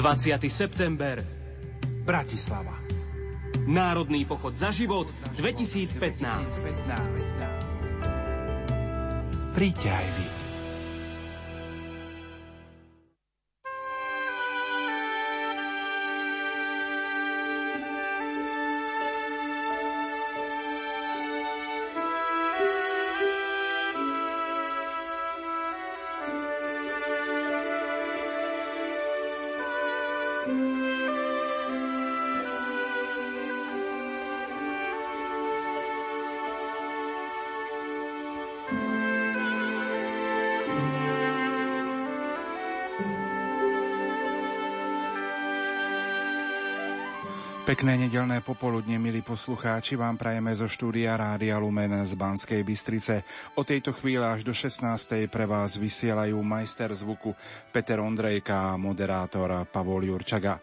20. september. Bratislava. Národný pochod za život 2015. Príďte aj vy. Pekné nedelné popoludne, milí poslucháči, vám prajeme zo štúdia Rádia Lumen z Banskej Bystrice. O tejto chvíle až do 16. pre vás vysielajú majster zvuku Peter Ondrejka a moderátor Pavol Jurčaga.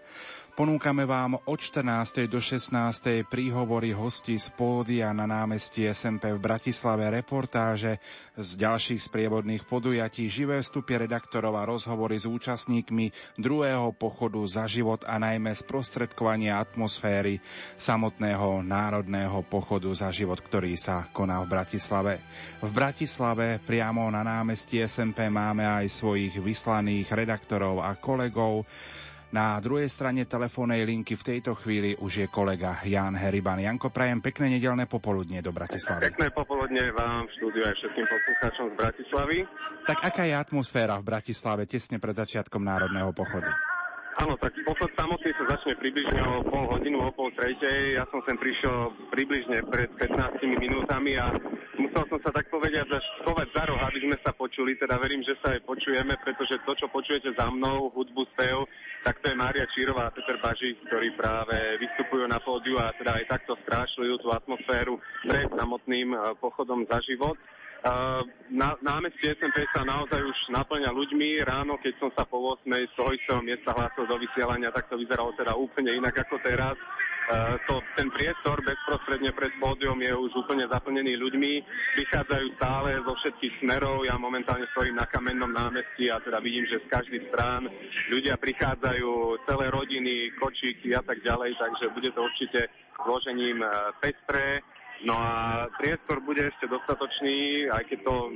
Ponúkame vám od 14. do 16. príhovory hostí z pódia na námestí SMP v Bratislave, reportáže z ďalších sprievodných podujatí, živé vstupy redaktorov a rozhovory s účastníkmi druhého pochodu za život a najmä sprostredkovanie atmosféry samotného národného pochodu za život, ktorý sa koná v Bratislave. V Bratislave priamo na námestí SMP máme aj svojich vyslaných redaktorov a kolegov. Na druhej strane telefónnej linky v tejto chvíli už je kolega Jan Heriban. Janko, prajem pekné nedelné popoludnie do Bratislavy. Pekné popoludne vám v štúdiu aj všetkým poslucháčom z Bratislavy. Tak aká je atmosféra v Bratislave tesne pred začiatkom Národného pochodu? Áno, tak pochod samotný sa začne približne o pol hodinu, o pol tretej. Ja som sem prišiel približne pred 15 minútami a musel som sa tak povedať až schovať za roh, aby sme sa počuli. Teda verím, že sa aj počujeme, pretože to, čo počujete za mnou, hudbu spev, tak to je Mária Čírová a Peter Bažík, ktorí práve vystupujú na pódiu a teda aj takto skrášľujú tú atmosféru pred samotným eh, pochodom za život. Na, námestie SMP sa naozaj už naplňa ľuďmi. Ráno, keď som sa po 8. z istého miesta hlásil do vysielania, tak to vyzeralo teda úplne inak ako teraz. Uh, to, ten priestor bezprostredne pred pódium je už úplne zaplnený ľuďmi. Prichádzajú stále zo všetkých smerov. Ja momentálne stojím na kamennom námestí a teda vidím, že z každých strán ľudia prichádzajú, celé rodiny, kočíky a tak ďalej, takže bude to určite zložením uh, pestré. No a priestor bude ešte dostatočný, aj keď to uh,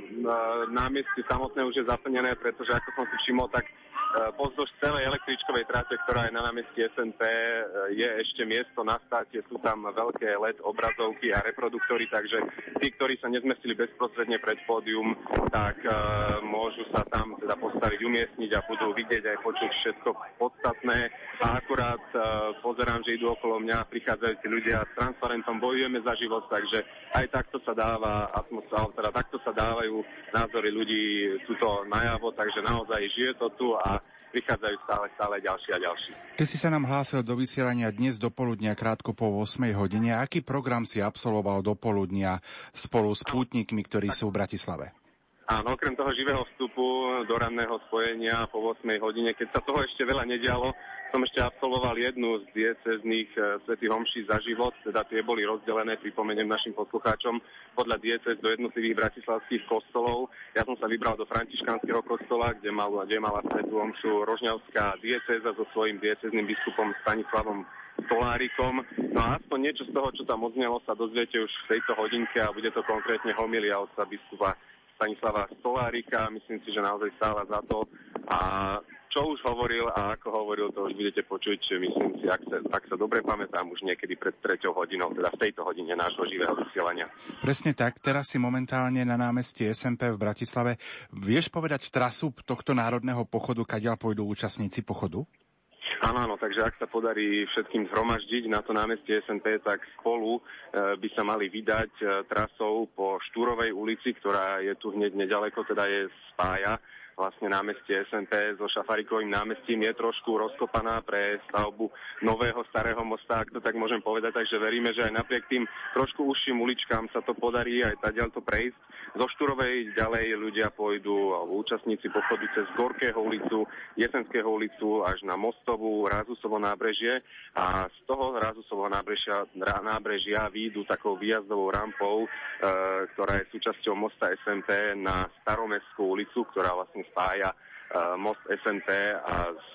námestie samotné už je zaplnené, pretože ako som si všimol, tak uh, pozdĺž celej električkovej trate, ktorá je na námestí SNP, uh, je ešte miesto na státe, sú tam veľké LED obrazovky a reproduktory, takže tí, ktorí sa nezmestili bezprostredne pred pódium, tak uh, môžu sa tam teda postaviť, umiestniť a budú vidieť aj počuť všetko podstatné. A akurát uh, pozerám, že idú okolo mňa prichádzajúci ľudia s transparentom, bojujeme za život, takže aj takto sa dáva atmosféra, teda takto sa dávajú názory ľudí túto najavo, takže naozaj žije to tu a prichádzajú stále, stále ďalší a ďalší. Ty si sa nám hlásil do vysielania dnes do poludnia krátko po 8 hodine. Aký program si absolvoval do poludnia spolu s pútnikmi, ktorí sú v Bratislave? Áno, okrem toho živého vstupu do ranného spojenia po 8 hodine, keď sa toho ešte veľa nedialo, som ešte absolvoval jednu z diecezných e, svetých homší za život, teda tie boli rozdelené, pripomeniem našim poslucháčom, podľa diecez do jednotlivých bratislavských kostolov. Ja som sa vybral do františkánskeho kostola, kde, mal, kde mala svetú homšu Rožňavská dieceza so svojím diecezným biskupom Stanislavom Stolárikom. No a aspoň niečo z toho, čo tam odznelo, sa dozviete už v tejto hodinke a bude to konkrétne homilia od biskupa Stanislava Stolárika. Myslím si, že naozaj stála za to. A čo už hovoril a ako hovoril, to už budete počuť, myslím si, ak sa, ak sa dobre pamätám, už niekedy pred treťou hodinou, teda v tejto hodine nášho živého vysielania. Presne tak, teraz si momentálne na námestí SMP v Bratislave. Vieš povedať trasu tohto národného pochodu, kadiaľ pôjdu účastníci pochodu? Áno, áno, takže ak sa podarí všetkým zhromaždiť na to námestie SNP, tak spolu e, by sa mali vydať e, trasou po Štúrovej ulici, ktorá je tu hneď nedaleko, teda je spája vlastne námestie SNP so Šafarikovým námestím je trošku rozkopaná pre stavbu nového starého mosta, ak to tak môžem povedať, takže veríme, že aj napriek tým trošku užším uličkám sa to podarí aj tadiaľ to prejsť. Zo Šturovej ďalej ľudia pôjdu, alebo účastníci pochodu cez Gorkého ulicu, Jesenského ulicu až na Mostovú, Razusovo nábrežie a z toho Razusovo nábrežia, nábrežia výjdu takou výjazdovou rampou, e, ktorá je súčasťou mosta SMP na Staromestskú ulicu, ktorá vlastne spája most SNT a z,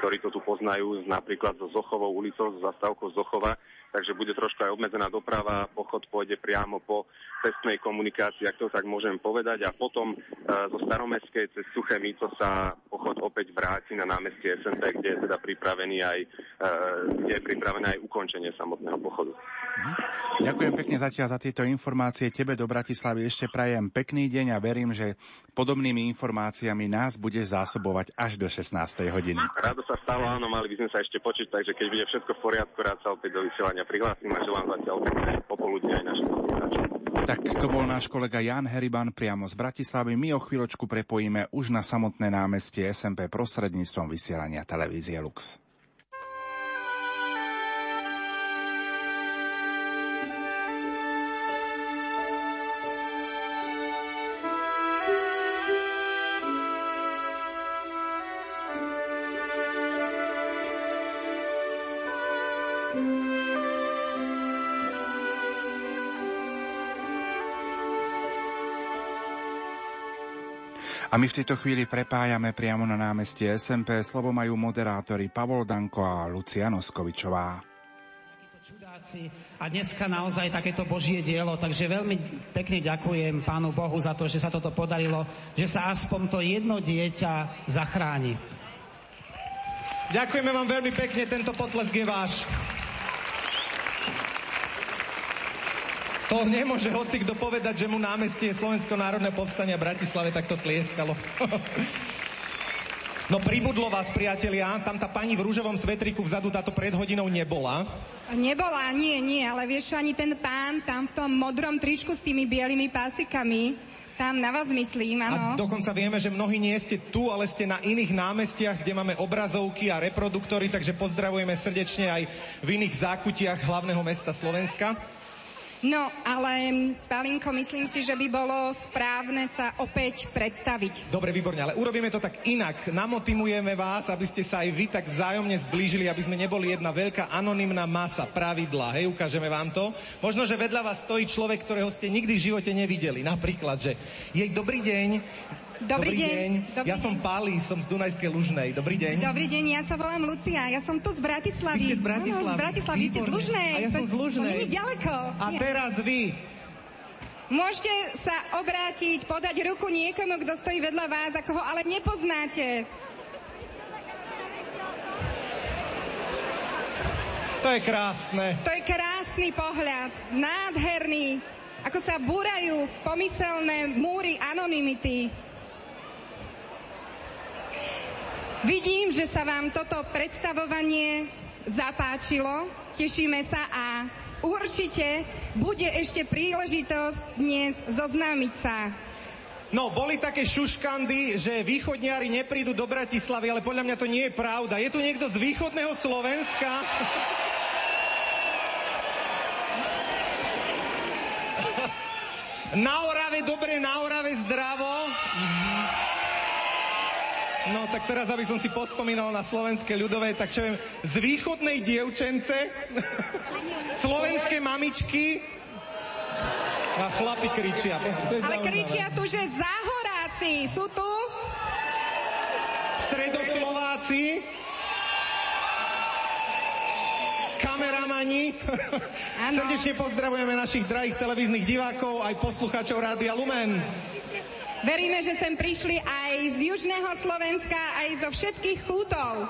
ktorí to tu poznajú napríklad zo Zochovou ulicou, zo zastávkou Zochova, takže bude trošku aj obmedzená doprava, pochod pôjde priamo po cestnej komunikácii, ak to tak môžem povedať, a potom e, zo Staromestskej cez Suché Míco sa pochod opäť vráti na námestie SNT, kde je teda pripravený aj, e, kde je pripravené aj ukončenie samotného pochodu. Mhm. Ďakujem pekne zatiaľ za tieto informácie. Tebe do Bratislavy ešte prajem pekný deň a verím, že podobnými informáciami nás bude zásobovať až do 16. hodiny. Rádo sa stalo, áno, mali by sme sa ešte počuť, takže keď bude všetko v poriadku, rád sa opäť do vysielania prihlásim a želám zatiaľ popoludne aj našim poslucháčom. Tak to bol náš kolega Jan Heriban priamo z Bratislavy. My o chvíľočku prepojíme už na samotné námestie SMP prostredníctvom vysielania televízie Lux. A my v tejto chvíli prepájame priamo na námestie SMP. Slovo majú moderátori Pavol Danko a Lucia Noskovičová. Čudáci a dneska naozaj takéto Božie dielo, takže veľmi pekne ďakujem Pánu Bohu za to, že sa toto podarilo, že sa aspoň to jedno dieťa zachráni. Ďakujeme vám veľmi pekne, tento potlesk je váš. To nemôže hoci kto povedať, že mu námestie Slovensko národné povstania v Bratislave takto tlieskalo. No pribudlo vás, priatelia, tam tá pani v rúžovom svetriku vzadu táto pred hodinou nebola. Nebola, nie, nie, ale vieš čo, ani ten pán tam v tom modrom tričku s tými bielými pásikami, tam na vás myslím, áno. A dokonca vieme, že mnohí nie ste tu, ale ste na iných námestiach, kde máme obrazovky a reproduktory, takže pozdravujeme srdečne aj v iných zákutiach hlavného mesta Slovenska. No, ale Palinko, myslím si, že by bolo správne sa opäť predstaviť. Dobre, výborne, ale urobíme to tak inak. Namotivujeme vás, aby ste sa aj vy tak vzájomne zblížili, aby sme neboli jedna veľká anonymná masa pravidla. Hej, ukážeme vám to. Možno, že vedľa vás stojí človek, ktorého ste nikdy v živote nevideli. Napríklad, že jej dobrý deň, Dobrý, Dobrý deň. deň. Dobrý ja deň. som Pali, som z Dunajskej Lužnej. Dobrý deň. Dobrý deň, ja sa volám Lucia, ja som tu z Bratislavy. Vy ste z Bratislavy? Áno, z Bratislavy, vy ste z Lužnej. A ja som z Lužnej. To ďaleko. A teraz vy. Môžete sa obrátiť, podať ruku niekomu, kto stojí vedľa vás, ako ho ale nepoznáte. To je krásne. To je krásny pohľad, nádherný, ako sa búrajú pomyselné múry anonymity. Vidím, že sa vám toto predstavovanie zapáčilo, tešíme sa a určite bude ešte príležitosť dnes zoznámiť sa. No, boli také šuškandy, že východniari neprídu do Bratislavy, ale podľa mňa to nie je pravda. Je tu niekto z východného Slovenska? Na Orave, dobre, na Orave, zdravo. No tak teraz, aby som si pospomínal na slovenské ľudové, tak čo viem, z východnej dievčence, slovenské mamičky a chlapi kričia. To, to Ale kričia tu, že záhoráci sú tu? Stredoslováci, kameramani. Srdečne pozdravujeme našich drahých televíznych divákov, aj poslucháčov Rádia Lumen. Veríme, že sem prišli aj z južného Slovenska, aj zo všetkých kútov.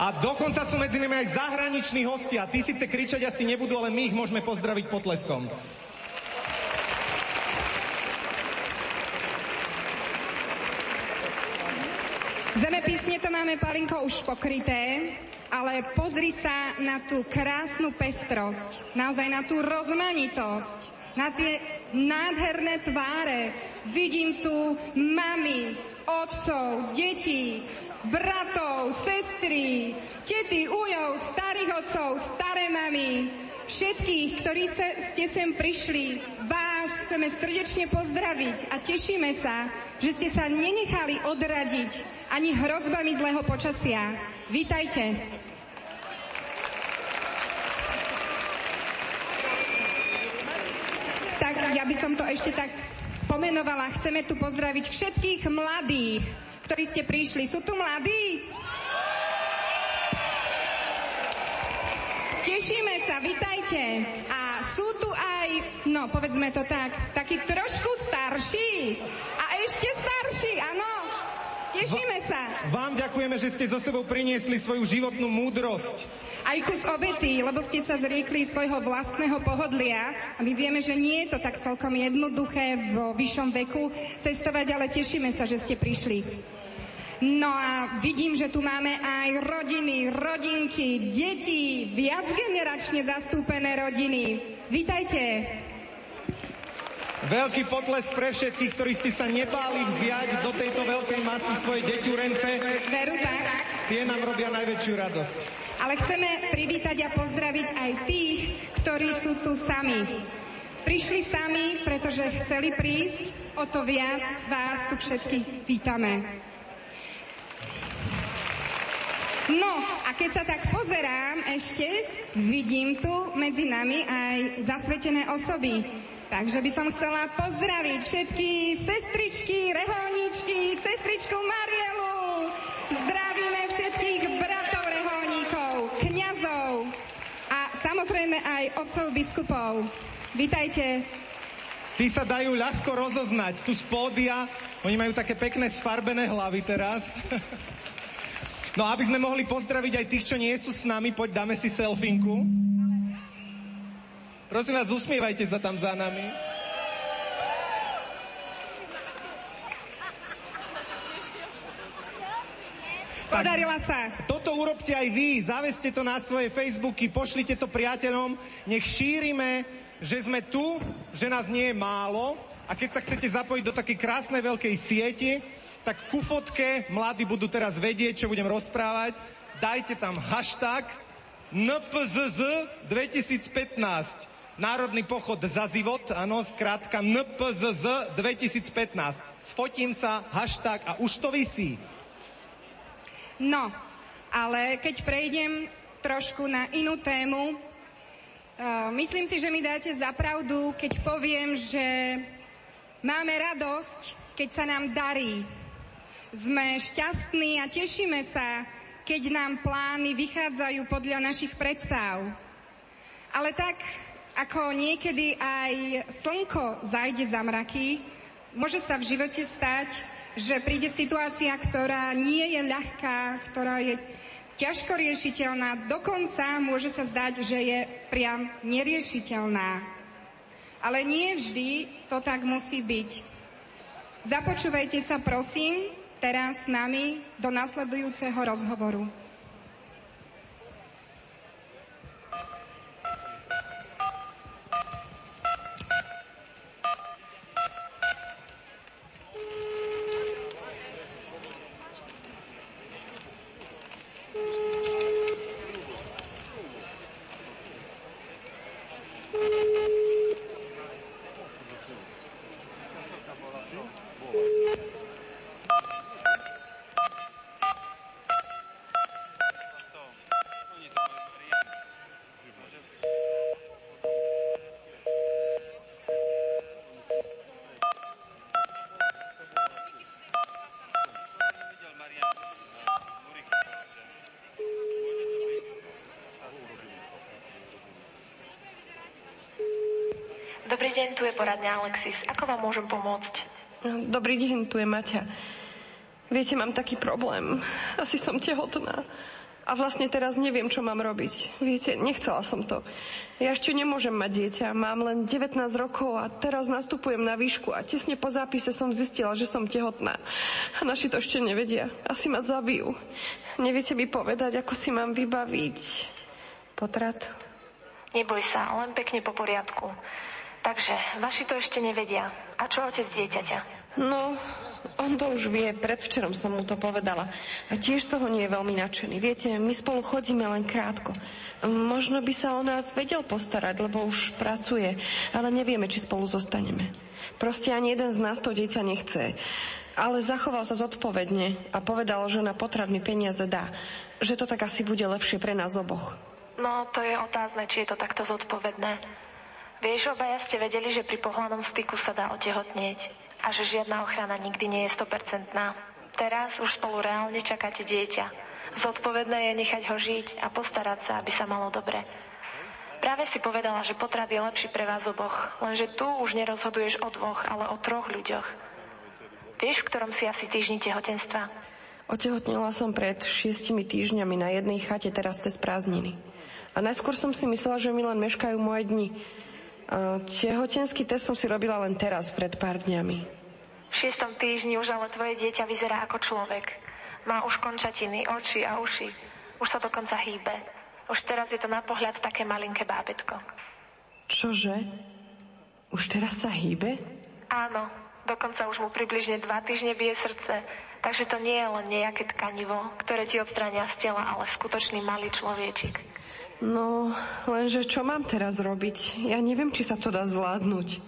A dokonca sú medzi nimi aj zahraniční hostia. Tí síce kričať asi nebudú, ale my ich môžeme pozdraviť potleskom. Zemepisne to máme, Palinko, už pokryté, ale pozri sa na tú krásnu pestrosť, naozaj na tú rozmanitosť, na tie nádherné tváre, Vidím tu mami, otcov, detí, bratov, sestry, tety, ujov, starých otcov, staré mami, všetkých, ktorí sa, ste sem prišli, vás chceme srdečne pozdraviť a tešíme sa, že ste sa nenechali odradiť ani hrozbami zlého počasia. Vítajte. Tak ja by som to ešte tak pomenovala. Chceme tu pozdraviť všetkých mladých, ktorí ste prišli. Sú tu mladí? Tešíme sa, vitajte. A sú tu aj, no povedzme to tak, takí trošku starší a ešte starší, áno. Tešíme sa. Vám ďakujeme, že ste zo sebou priniesli svoju životnú múdrosť. Aj kus obety, lebo ste sa zriekli svojho vlastného pohodlia a my vieme, že nie je to tak celkom jednoduché vo vyššom veku cestovať, ale tešíme sa, že ste prišli. No a vidím, že tu máme aj rodiny, rodinky, deti, viac generačne zastúpené rodiny. Vítajte. Veľký potles pre všetkých, ktorí ste sa nebáli vziať do tejto veľkej masy svoje deťurence. Veru tak. Tie nám robia najväčšiu radosť. Ale chceme privítať a pozdraviť aj tých, ktorí sú tu sami. Prišli sami, pretože chceli prísť, o to viac vás tu všetkých vítame. No a keď sa tak pozerám ešte, vidím tu medzi nami aj zasvetené osoby. Takže by som chcela pozdraviť všetky sestričky, reholníčky, sestričku Marielu. Zdravíme všetkých bratov reholníkov, kňazov a samozrejme aj otcov biskupov. Vítajte. Tí sa dajú ľahko rozoznať. Tu z pódia, oni majú také pekné sfarbené hlavy teraz. No aby sme mohli pozdraviť aj tých, čo nie sú s nami, poď dáme si selfinku. Prosím vás, usmievajte sa tam za nami. Podarila sa. Toto urobte aj vy, zaveste to na svoje Facebooky, pošlite to priateľom, nech šírime, že sme tu, že nás nie je málo a keď sa chcete zapojiť do takej krásnej veľkej siete, tak ku fotke mladí budú teraz vedieť, čo budem rozprávať. Dajte tam hashtag NPZZ 2015. Národný pochod za život, áno, skrátka NPZZ 2015. Sfotím sa, hashtag a už to vysí. No, ale keď prejdem trošku na inú tému, uh, myslím si, že mi dáte za pravdu, keď poviem, že máme radosť, keď sa nám darí, sme šťastní a tešíme sa, keď nám plány vychádzajú podľa našich predstav. Ale tak, ako niekedy aj slnko zajde za mraky, môže sa v živote stať, že príde situácia, ktorá nie je ľahká, ktorá je ťažko riešiteľná, dokonca môže sa zdať, že je priam neriešiteľná. Ale nie vždy to tak musí byť. Započúvajte sa prosím teraz s nami do nasledujúceho rozhovoru. Poradňa Alexis. Ako vám môžem pomôcť? Dobrý deň, tu je Maťa. Viete, mám taký problém. Asi som tehotná. A vlastne teraz neviem, čo mám robiť. Viete, nechcela som to. Ja ešte nemôžem mať dieťa. Mám len 19 rokov a teraz nastupujem na výšku a tesne po zápise som zistila, že som tehotná. A naši to ešte nevedia. Asi ma zabijú. Neviete mi povedať, ako si mám vybaviť potrat? Neboj sa, len pekne po poriadku. Takže, vaši to ešte nevedia. A čo otec dieťaťa? No, on to už vie, predvčerom som mu to povedala. A tiež z toho nie je veľmi nadšený. Viete, my spolu chodíme len krátko. Možno by sa o nás vedel postarať, lebo už pracuje, ale nevieme, či spolu zostaneme. Proste ani jeden z nás to dieťa nechce. Ale zachoval sa zodpovedne a povedal, že na potrat mi peniaze dá. Že to tak asi bude lepšie pre nás oboch. No, to je otázne, či je to takto zodpovedné. Vieš, obaja ste vedeli, že pri pohľadnom styku sa dá otehotnieť a že žiadna ochrana nikdy nie je 100%. Teraz už spolu reálne čakáte dieťa. Zodpovedné je nechať ho žiť a postarať sa, aby sa malo dobre. Práve si povedala, že potrat je lepší pre vás oboch, lenže tu už nerozhoduješ o dvoch, ale o troch ľuďoch. Vieš, v ktorom si asi týždni tehotenstva? Otehotnila som pred šiestimi týždňami na jednej chate teraz cez prázdniny. A najskôr som si myslela, že mi len meškajú moje dni. Tehotenský test som si robila len teraz, pred pár dňami. V šiestom týždni už ale tvoje dieťa vyzerá ako človek. Má už končatiny, oči a uši. Už sa dokonca hýbe. Už teraz je to na pohľad také malinké bábetko. Čože? Už teraz sa hýbe? Áno, dokonca už mu približne dva týždne bije srdce. Takže to nie je len nejaké tkanivo, ktoré ti odstránia z tela, ale skutočný malý človečik. No, lenže čo mám teraz robiť? Ja neviem, či sa to dá zvládnuť.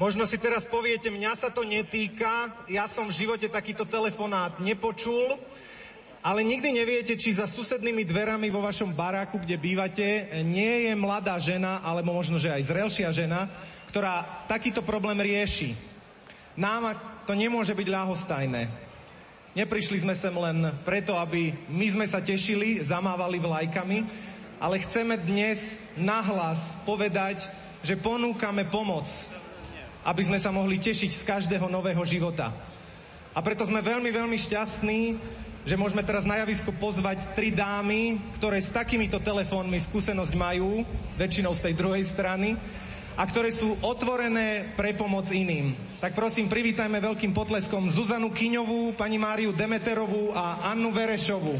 Možno si teraz poviete, mňa sa to netýka, ja som v živote takýto telefonát nepočul, ale nikdy neviete, či za susednými dverami vo vašom baráku, kde bývate, nie je mladá žena, alebo možno, že aj zrelšia žena, ktorá takýto problém rieši. Nám to nemôže byť ľahostajné. Neprišli sme sem len preto, aby my sme sa tešili, zamávali vlajkami, ale chceme dnes nahlas povedať, že ponúkame pomoc aby sme sa mohli tešiť z každého nového života. A preto sme veľmi, veľmi šťastní, že môžeme teraz na javisku pozvať tri dámy, ktoré s takýmito telefónmi skúsenosť majú, väčšinou z tej druhej strany, a ktoré sú otvorené pre pomoc iným. Tak prosím, privítajme veľkým potleskom Zuzanu Kyňovú, pani Máriu Demeterovú a Annu Verešovú.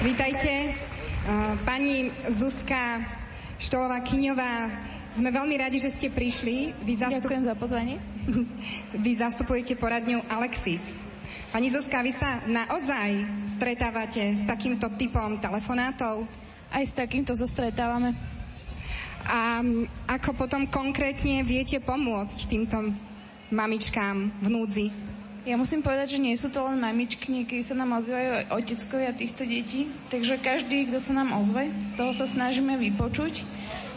Vítajte. Pani Zuzka Štolová Kyňová, sme veľmi radi, že ste prišli. Vy zastup... Ďakujem za pozvanie. Vy zastupujete poradňu Alexis. Pani Zuzka, vy sa naozaj stretávate s takýmto typom telefonátov? Aj s takýmto sa stretávame. A ako potom konkrétne viete pomôcť týmto mamičkám v núdzi? Ja musím povedať, že nie sú to len mamičky, niekedy sa nám ozývajú aj oteckovia týchto detí, takže každý, kto sa nám ozve, toho sa snažíme vypočuť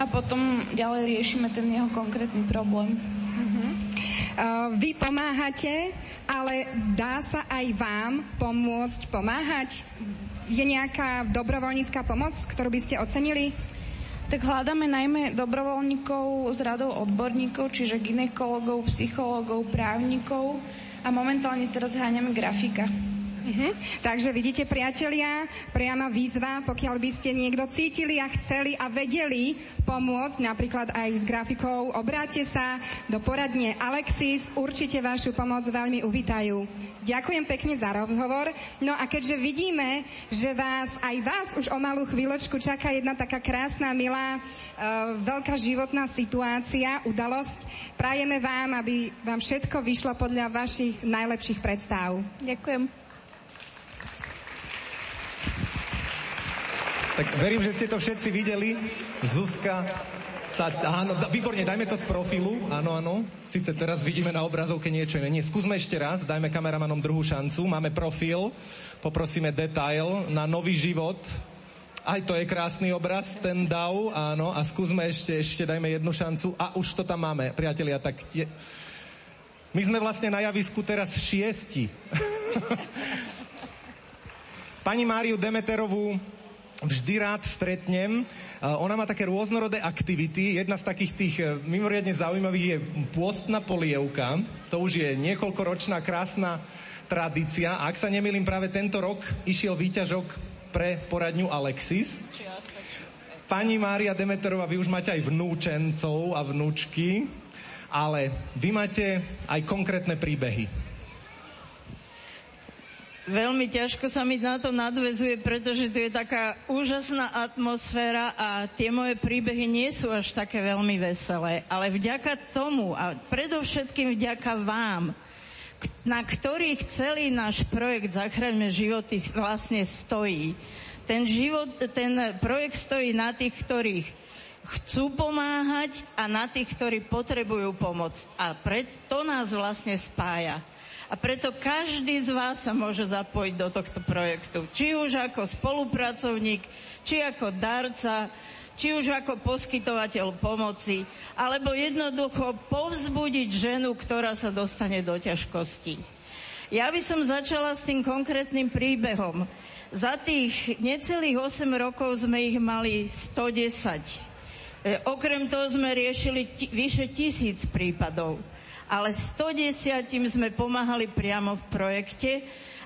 a potom ďalej riešime ten jeho konkrétny problém. Uh-huh. Uh, vy pomáhate, ale dá sa aj vám pomôcť pomáhať? Je nejaká dobrovoľnícká pomoc, ktorú by ste ocenili? Tak hľadáme najmä dobrovoľníkov z radou odborníkov, čiže ginekologov, psychológov, právnikov, a momentálne teraz háňame grafika. Uh-huh. Takže vidíte, priatelia, priama výzva, pokiaľ by ste niekto cítili a chceli a vedeli pomôcť, napríklad aj s grafikou, obráte sa do poradne Alexis, určite vašu pomoc veľmi uvítajú. Ďakujem pekne za rozhovor. No a keďže vidíme, že vás, aj vás už o malú chvíľočku čaká jedna taká krásna, milá, uh, veľká životná situácia, udalosť, prajeme vám, aby vám všetko vyšlo podľa vašich najlepších predstav. Ďakujem. Tak verím, že ste to všetci videli. Zuzka sa, áno, výborne, dajme to z profilu. Áno, áno. Sice teraz vidíme na obrazovke niečo iné. Skúsme ešte raz, dajme kameramanom druhú šancu. Máme profil, poprosíme detail na nový život. Aj to je krásny obraz, ten DAO, áno. A skúsme ešte, ešte dajme jednu šancu. A už to tam máme, priatelia, tak tie... My sme vlastne na javisku teraz šiesti. Pani Máriu Demeterovú vždy rád stretnem. Ona má také rôznorodé aktivity. Jedna z takých tých e, mimoriadne zaujímavých je pôstna polievka. To už je niekoľkoročná krásna tradícia. A ak sa nemýlim, práve tento rok išiel výťažok pre poradňu Alexis. Pani Mária Demeterová, vy už máte aj vnúčencov a vnúčky, ale vy máte aj konkrétne príbehy. Veľmi ťažko sa mi na to nadvezuje, pretože tu je taká úžasná atmosféra a tie moje príbehy nie sú až také veľmi veselé. Ale vďaka tomu a predovšetkým vďaka vám, na ktorých celý náš projekt Zachraňme životy vlastne stojí. Ten, život, ten projekt stojí na tých, ktorých chcú pomáhať a na tých, ktorí potrebujú pomoc. A preto nás vlastne spája. A preto každý z vás sa môže zapojiť do tohto projektu. Či už ako spolupracovník, či ako darca, či už ako poskytovateľ pomoci, alebo jednoducho povzbudiť ženu, ktorá sa dostane do ťažkostí. Ja by som začala s tým konkrétnym príbehom. Za tých necelých 8 rokov sme ich mali 110. E, okrem toho sme riešili ti, vyše tisíc prípadov, ale 110 sme pomáhali priamo v projekte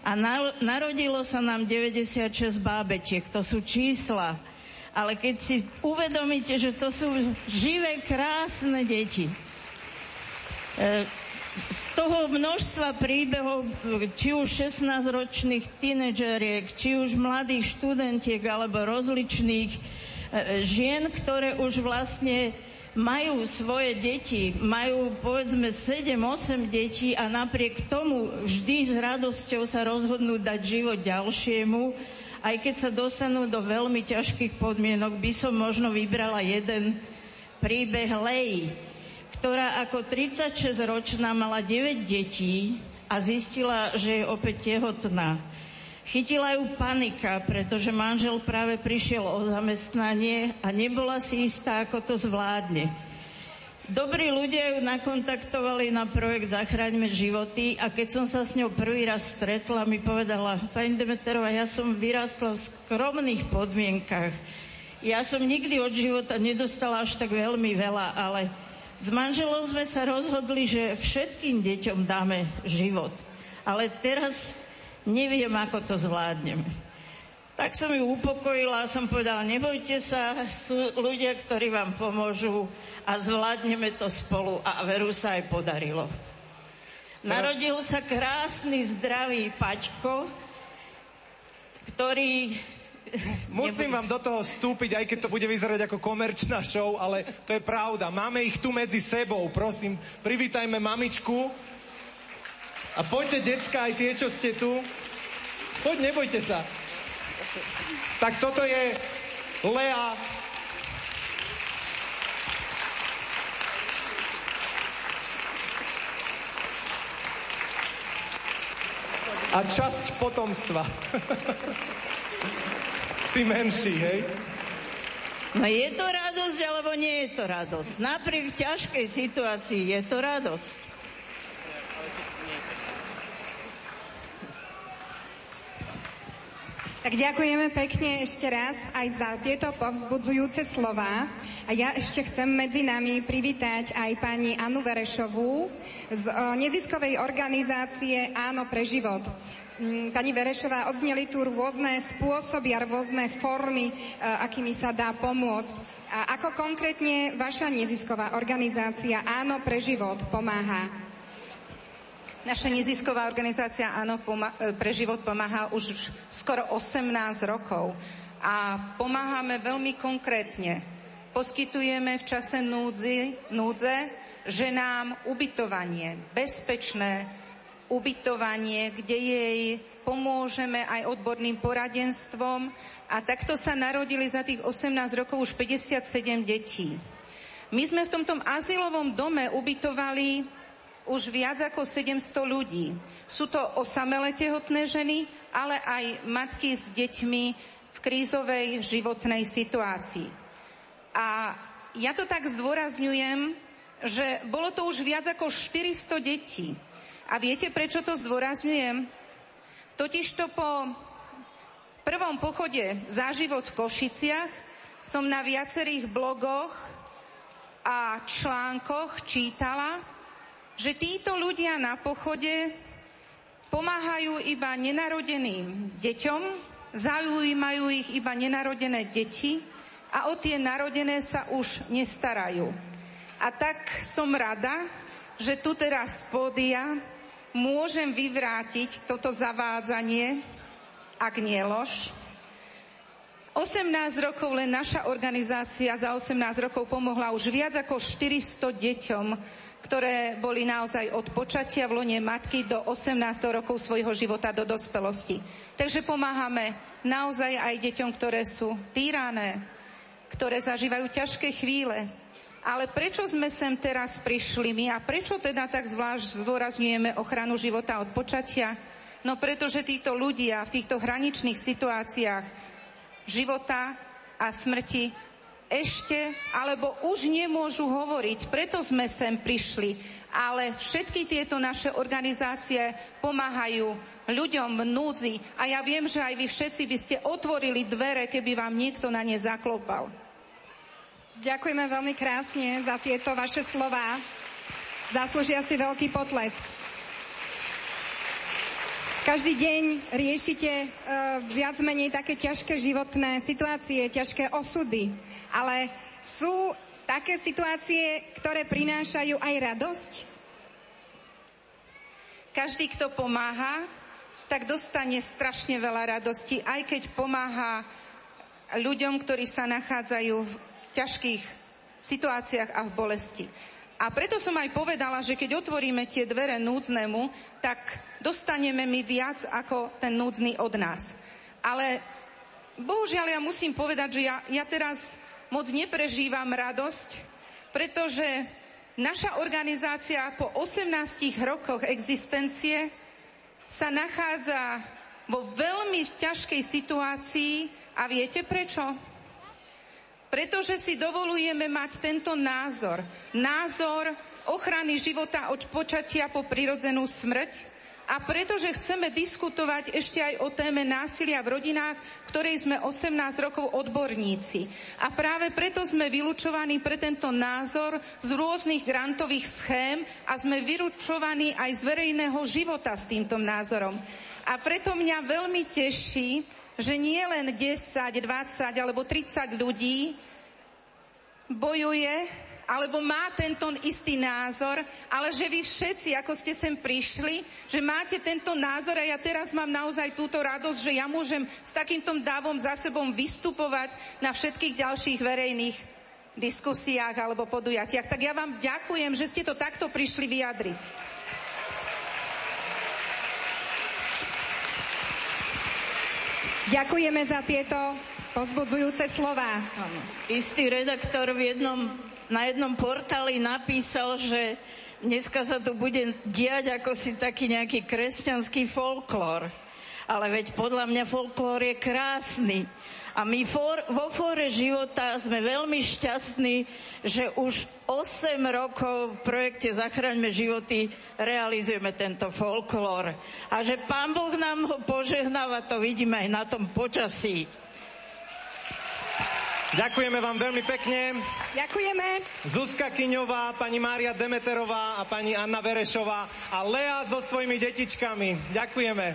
a na, narodilo sa nám 96 bábetiek. To sú čísla. Ale keď si uvedomíte, že to sú živé, krásne deti, e, z toho množstva príbehov, či už 16-ročných tínedžeriek, či už mladých študentiek alebo rozličných E, žien, ktoré už vlastne majú svoje deti, majú povedzme 7-8 detí a napriek tomu vždy s radosťou sa rozhodnú dať život ďalšiemu, aj keď sa dostanú do veľmi ťažkých podmienok, by som možno vybrala jeden príbeh Lej, ktorá ako 36-ročná mala 9 detí a zistila, že je opäť tehotná. Chytila ju panika, pretože manžel práve prišiel o zamestnanie a nebola si istá, ako to zvládne. Dobrí ľudia ju nakontaktovali na projekt Zachráňme životy a keď som sa s ňou prvý raz stretla, mi povedala, pani Demeterová, ja som vyrastla v skromných podmienkach. Ja som nikdy od života nedostala až tak veľmi veľa, ale s manželom sme sa rozhodli, že všetkým deťom dáme život. Ale teraz neviem, ako to zvládneme. Tak som ju upokojila a som povedala, nebojte sa, sú ľudia, ktorí vám pomôžu a zvládneme to spolu a veru sa aj podarilo. Narodil sa krásny, zdravý Pačko, ktorý Musím vám do toho vstúpiť, aj keď to bude vyzerať ako komerčná show, ale to je pravda. Máme ich tu medzi sebou. Prosím, privítajme mamičku. A poďte, decka, aj tie, čo ste tu. Poď, nebojte sa. Tak toto je Lea. A časť potomstva. Ty menší, hej? No je to radosť, alebo nie je to radosť? Napriek ťažkej situácii je to radosť. Tak ďakujeme pekne ešte raz aj za tieto povzbudzujúce slova. A ja ešte chcem medzi nami privítať aj pani Anu Verešovú z neziskovej organizácie Áno pre život. Mm, pani Verešová, odzneli tu rôzne spôsoby a rôzne formy, akými sa dá pomôcť. A ako konkrétne vaša nezisková organizácia Áno pre život pomáha Naša nezisková organizácia Áno e, pre život pomáha už skoro 18 rokov a pomáhame veľmi konkrétne. Poskytujeme v čase núdzi, núdze ženám ubytovanie, bezpečné ubytovanie, kde jej pomôžeme aj odborným poradenstvom a takto sa narodili za tých 18 rokov už 57 detí. My sme v tomto azylovom dome ubytovali už viac ako 700 ľudí. Sú to osamelé tehotné ženy, ale aj matky s deťmi v krízovej životnej situácii. A ja to tak zdôrazňujem, že bolo to už viac ako 400 detí. A viete, prečo to zdôrazňujem? Totižto po prvom pochode za život v Košiciach som na viacerých blogoch a článkoch čítala, že títo ľudia na pochode pomáhajú iba nenarodeným deťom, zaujímajú ich iba nenarodené deti a o tie narodené sa už nestarajú. A tak som rada, že tu teraz z pódia môžem vyvrátiť toto zavádzanie, ak nie lož. 18 rokov len naša organizácia za 18 rokov pomohla už viac ako 400 deťom ktoré boli naozaj od počatia v lone matky do 18 rokov svojho života do dospelosti. Takže pomáhame naozaj aj deťom, ktoré sú týrané, ktoré zažívajú ťažké chvíle. Ale prečo sme sem teraz prišli my a prečo teda tak zvlášť zdôrazňujeme ochranu života od počatia? No pretože títo ľudia v týchto hraničných situáciách života a smrti ešte alebo už nemôžu hovoriť. Preto sme sem prišli. Ale všetky tieto naše organizácie pomáhajú ľuďom v núdzi a ja viem, že aj vy všetci by ste otvorili dvere, keby vám niekto na ne zaklopal. Ďakujeme veľmi krásne za tieto vaše slova. Zaslúžia si veľký potlesk. Každý deň riešite uh, viac menej také ťažké životné situácie, ťažké osudy, ale sú také situácie, ktoré prinášajú aj radosť? Každý, kto pomáha, tak dostane strašne veľa radosti, aj keď pomáha ľuďom, ktorí sa nachádzajú v ťažkých situáciách a v bolesti. A preto som aj povedala, že keď otvoríme tie dvere núdznemu, tak dostaneme my viac ako ten núdzny od nás. Ale bohužiaľ ja musím povedať, že ja, ja teraz moc neprežívam radosť, pretože naša organizácia po 18 rokoch existencie sa nachádza vo veľmi ťažkej situácii a viete prečo? Pretože si dovolujeme mať tento názor. Názor ochrany života od počatia po prirodzenú smrť, a pretože chceme diskutovať ešte aj o téme násilia v rodinách, ktorej sme 18 rokov odborníci. A práve preto sme vylúčovaní pre tento názor z rôznych grantových schém a sme vylúčovaní aj z verejného života s týmto názorom. A preto mňa veľmi teší, že nie len 10, 20 alebo 30 ľudí bojuje alebo má tento istý názor, ale že vy všetci, ako ste sem prišli, že máte tento názor a ja teraz mám naozaj túto radosť, že ja môžem s takýmto dávom za sebou vystupovať na všetkých ďalších verejných diskusiách alebo podujatiach. Tak ja vám ďakujem, že ste to takto prišli vyjadriť. Ďakujeme za tieto pozbudzujúce slova. Istý redaktor v jednom na jednom portáli napísal, že dneska sa tu bude diať ako si taký nejaký kresťanský folklór. Ale veď podľa mňa folklór je krásny. A my for, vo fóre života sme veľmi šťastní, že už 8 rokov v projekte Zachraňme životy realizujeme tento folklór. A že Pán Boh nám ho požehnáva, to vidíme aj na tom počasí. Ďakujeme vám veľmi pekne. Ďakujeme. Zuzka Kyňová, pani Mária Demeterová a pani Anna Verešová a Lea so svojimi detičkami. Ďakujeme.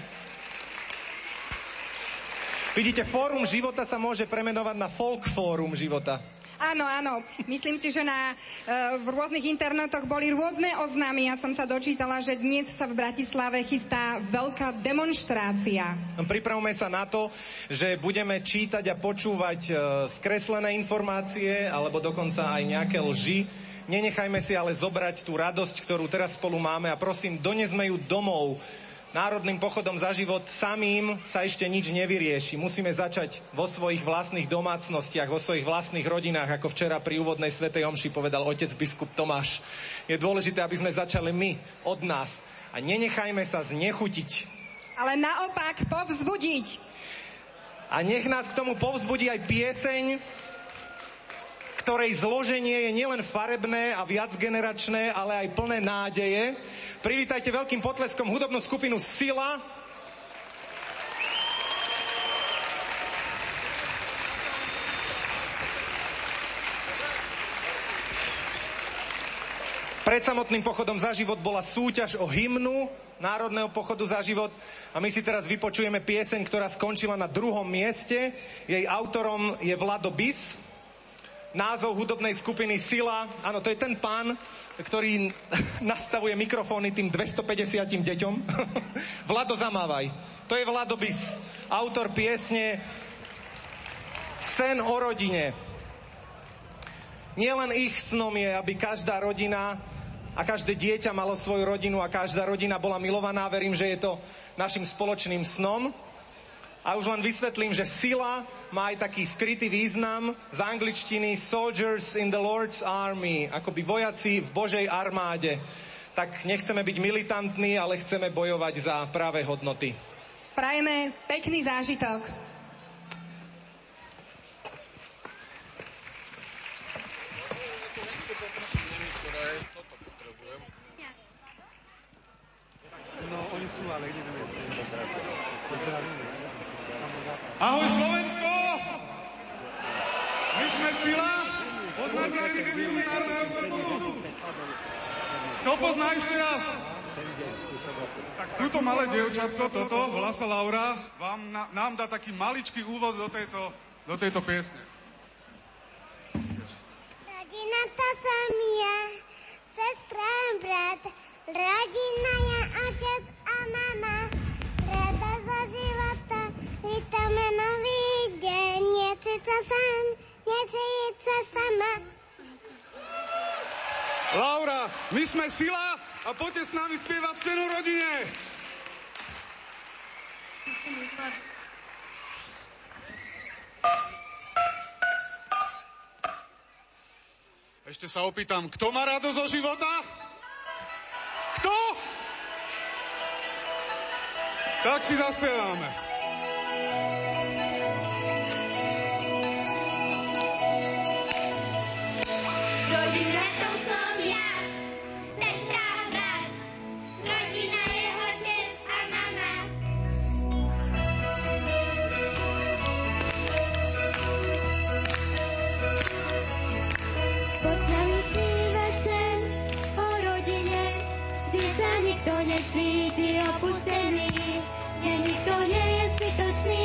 Vidíte, Fórum života sa môže premenovať na Folk Fórum života. Áno, áno. Myslím si, že na, e, v rôznych internetoch boli rôzne oznámy. Ja som sa dočítala, že dnes sa v Bratislave chystá veľká demonstrácia. Pripravme sa na to, že budeme čítať a počúvať e, skreslené informácie alebo dokonca aj nejaké lži. Nenechajme si ale zobrať tú radosť, ktorú teraz spolu máme a prosím, donesme ju domov národným pochodom za život samým sa ešte nič nevyrieši. Musíme začať vo svojich vlastných domácnostiach, vo svojich vlastných rodinách, ako včera pri úvodnej svetej omši povedal otec biskup Tomáš. Je dôležité, aby sme začali my od nás a nenechajme sa znechutiť. Ale naopak povzbudiť. A nech nás k tomu povzbudí aj pieseň, ktorej zloženie je nielen farebné a viacgeneračné, ale aj plné nádeje. Privítajte veľkým potleskom hudobnú skupinu Sila. Pred samotným pochodom za život bola súťaž o hymnu Národného pochodu za život a my si teraz vypočujeme pieseň, ktorá skončila na druhom mieste. Jej autorom je Vlado Bis názov hudobnej skupiny Sila. Áno, to je ten pán, ktorý nastavuje mikrofóny tým 250 deťom. Vlado Zamávaj. To je Vlado Bis, autor piesne Sen o rodine. Nielen ich snom je, aby každá rodina a každé dieťa malo svoju rodinu a každá rodina bola milovaná. Verím, že je to našim spoločným snom. A už len vysvetlím, že sila má aj taký skrytý význam z angličtiny Soldiers in the Lord's Army, akoby vojaci v Božej armáde. Tak nechceme byť militantní, ale chceme bojovať za práve hodnoty. Prajeme pekný zážitok. No, oni sú, ale neviem. Ahoj Slovensko! My sme sila označený divizívny národného korpusu. Kto pozná ešte raz? Tak túto malé dievčatko, toto, volá sa Laura, vám, nám dá taký maličký úvod do tejto, do tejto piesne. Rodina to som ja, sestra brat, rodina je otec a mama, sa sám, necíť sa sama. Laura, my sme sila a poďte s nami spievať cenu rodine. Ešte sa opýtam, kto má radosť zo života? Kto? Tak si zaspievame. Opustený, kde nikto nie je zbytočný,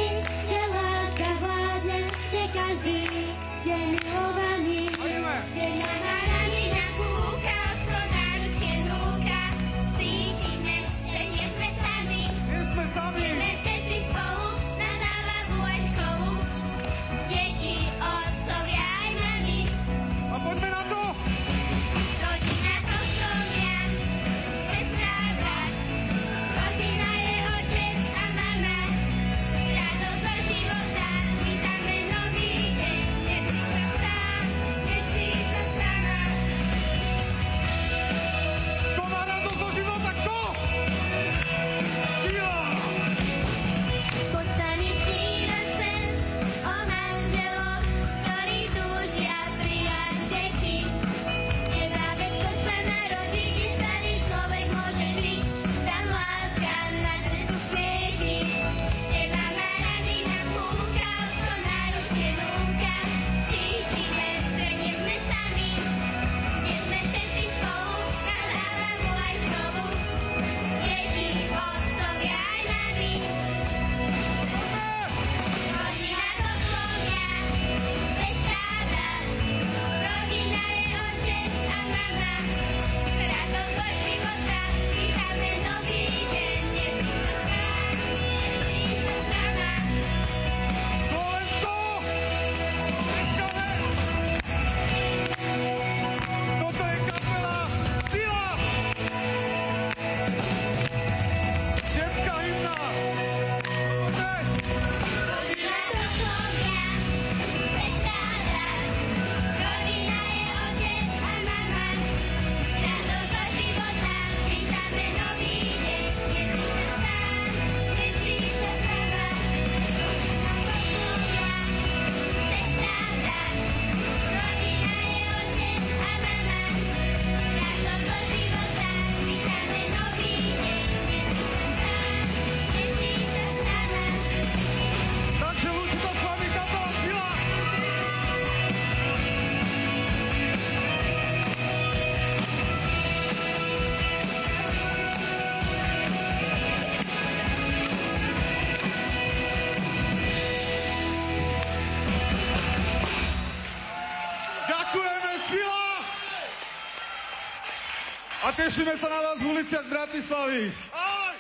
tešíme sa na vás v uliciach Bratislavy. Aj!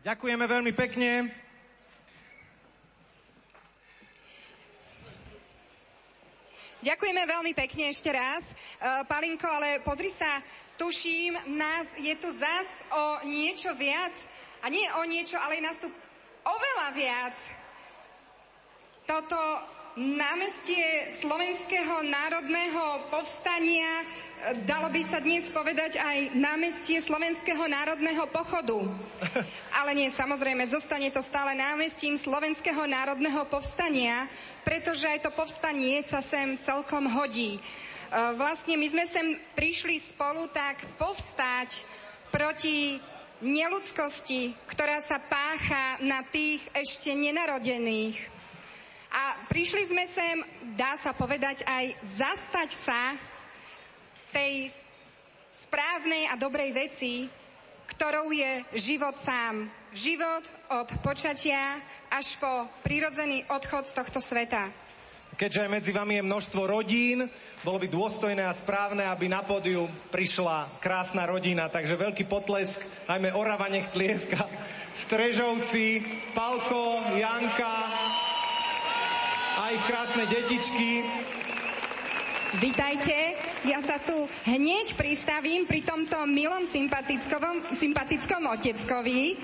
Ďakujeme veľmi pekne. Ďakujem Ďakujeme veľmi pekne ešte raz. Uh, Palinko, ale pozri sa, tuším, nás je tu zas o niečo viac. A nie o niečo, ale je nás tu oveľa viac. Toto námestie Slovenského národného povstania, e, dalo by sa dnes povedať aj námestie Slovenského národného pochodu. Ale nie, samozrejme, zostane to stále námestím Slovenského národného povstania, pretože aj to povstanie sa sem celkom hodí. E, Vlastne my sme sem prišli spolu tak povstať proti neludskosti, ktorá sa pácha na tých ešte nenarodených. A prišli sme sem, dá sa povedať, aj zastať sa tej správnej a dobrej veci, ktorou je život sám. Život od počatia až po prirodzený odchod z tohto sveta. Keďže aj medzi vami je množstvo rodín, bolo by dôstojné a správne, aby na pódium prišla krásna rodina. Takže veľký potlesk, najmä Orava nech tlieska. Strežovci, Palko, Janka, aj krásne detičky. Vítajte, ja sa tu hneď pristavím pri tomto milom sympatickom, sympatickom oteckovi,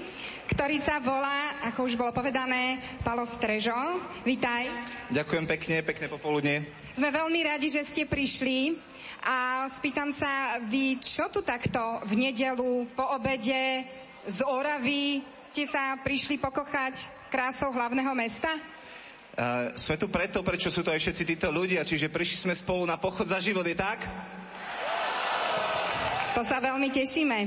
ktorý sa volá, ako už bolo povedané, Palo Strežo. Vítaj. Ďakujem pekne, pekné popoludne. Sme veľmi radi, že ste prišli a spýtam sa, vy čo tu takto v nedelu po obede z Oravy ste sa prišli pokochať krásou hlavného mesta? Uh, sme tu preto, prečo sú to aj všetci títo ľudia, čiže prišli sme spolu na pochod za život, je tak? To sa veľmi tešíme.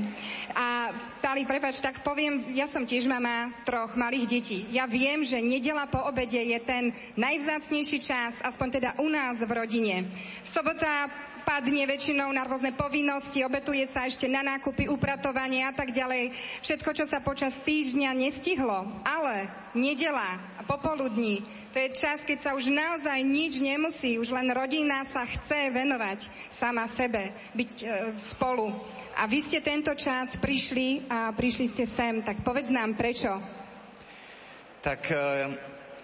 A Pali, prepač, tak poviem, ja som tiež mama troch malých detí. Ja viem, že nedela po obede je ten najvzácnejší čas, aspoň teda u nás v rodine. V sobota padne väčšinou na rôzne povinnosti, obetuje sa ešte na nákupy, upratovanie a tak ďalej. Všetko, čo sa počas týždňa nestihlo. Ale nedela a popoludní, to je čas, keď sa už naozaj nič nemusí, už len rodina sa chce venovať sama sebe, byť e, spolu. A vy ste tento čas prišli a prišli ste sem, tak povedz nám prečo. Tak e,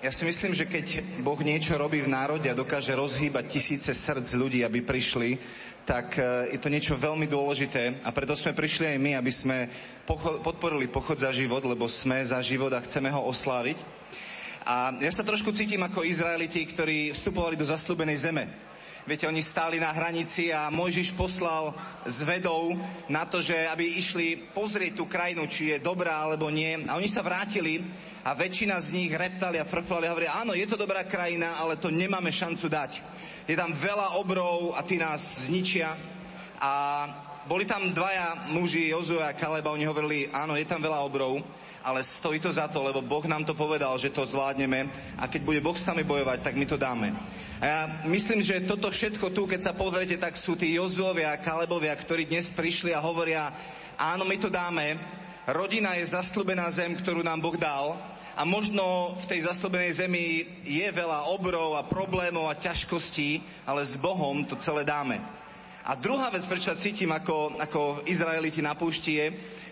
ja si myslím, že keď Boh niečo robí v národe a dokáže rozhýbať tisíce srdc ľudí, aby prišli, tak e, je to niečo veľmi dôležité a preto sme prišli aj my, aby sme pocho- podporili pochod za život, lebo sme za život a chceme ho osláviť. A ja sa trošku cítim ako Izraeliti, ktorí vstupovali do zaslúbenej zeme. Viete, oni stáli na hranici a Mojžiš poslal s vedou na to, že aby išli pozrieť tú krajinu, či je dobrá alebo nie. A oni sa vrátili a väčšina z nich reptali a frflali a hovorili, áno, je to dobrá krajina, ale to nemáme šancu dať. Je tam veľa obrov a tí nás zničia. A boli tam dvaja muži, Jozue a Kaleba, oni hovorili, áno, je tam veľa obrov, ale stojí to za to, lebo Boh nám to povedal, že to zvládneme a keď bude Boh s nami bojovať, tak my to dáme. A ja myslím, že toto všetko tu, keď sa pozriete, tak sú tí Jozuovia a Kalebovia, ktorí dnes prišli a hovoria, áno, my to dáme, rodina je zaslúbená zem, ktorú nám Boh dal a možno v tej zaslúbenej zemi je veľa obrov a problémov a ťažkostí, ale s Bohom to celé dáme. A druhá vec, prečo sa cítim ako, ako Izraeliti na púšti je,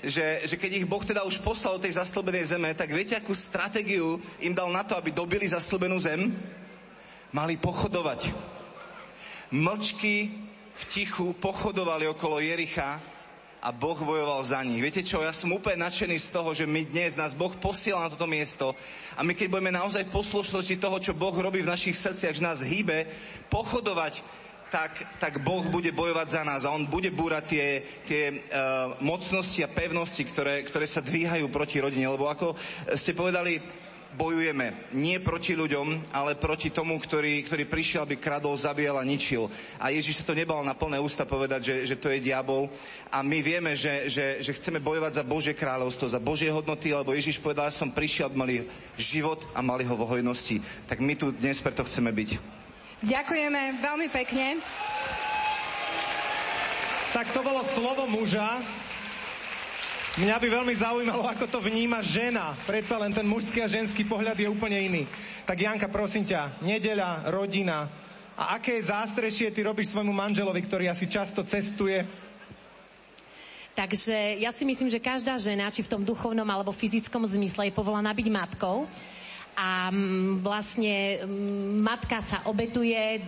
že, že keď ich Boh teda už poslal do tej zaslúbenej zeme, tak viete, akú stratégiu im dal na to, aby dobili zaslúbenú zem? Mali pochodovať. Mlčky v tichu pochodovali okolo Jericha a Boh bojoval za nich. Viete čo, ja som úplne nadšený z toho, že my dnes nás Boh posiela na toto miesto a my keď budeme naozaj poslušnosti toho, čo Boh robí v našich srdciach, že nás hýbe, pochodovať tak, tak Boh bude bojovať za nás a On bude búrať tie, tie uh, mocnosti a pevnosti, ktoré, ktoré sa dvíhajú proti rodine. Lebo ako ste povedali, bojujeme nie proti ľuďom, ale proti tomu, ktorý, ktorý prišiel, aby kradol, zabíjal a ničil. A Ježiš sa to nebal na plné ústa povedať, že, že to je diabol. A my vieme, že, že, že chceme bojovať za Božie kráľovstvo, za Božie hodnoty, lebo Ježiš povedal, že som prišiel, aby mali život a mali ho vo hojnosti. Tak my tu dnes preto chceme byť. Ďakujeme veľmi pekne. Tak to bolo slovo muža. Mňa by veľmi zaujímalo, ako to vníma žena. Predsa len ten mužský a ženský pohľad je úplne iný. Tak Janka, prosím ťa, nedeľa, rodina. A aké zástrešie ty robíš svojmu manželovi, ktorý asi často cestuje? Takže ja si myslím, že každá žena, či v tom duchovnom alebo fyzickom zmysle, je povolaná byť matkou. A mm, vlastne mm, matka sa obetuje,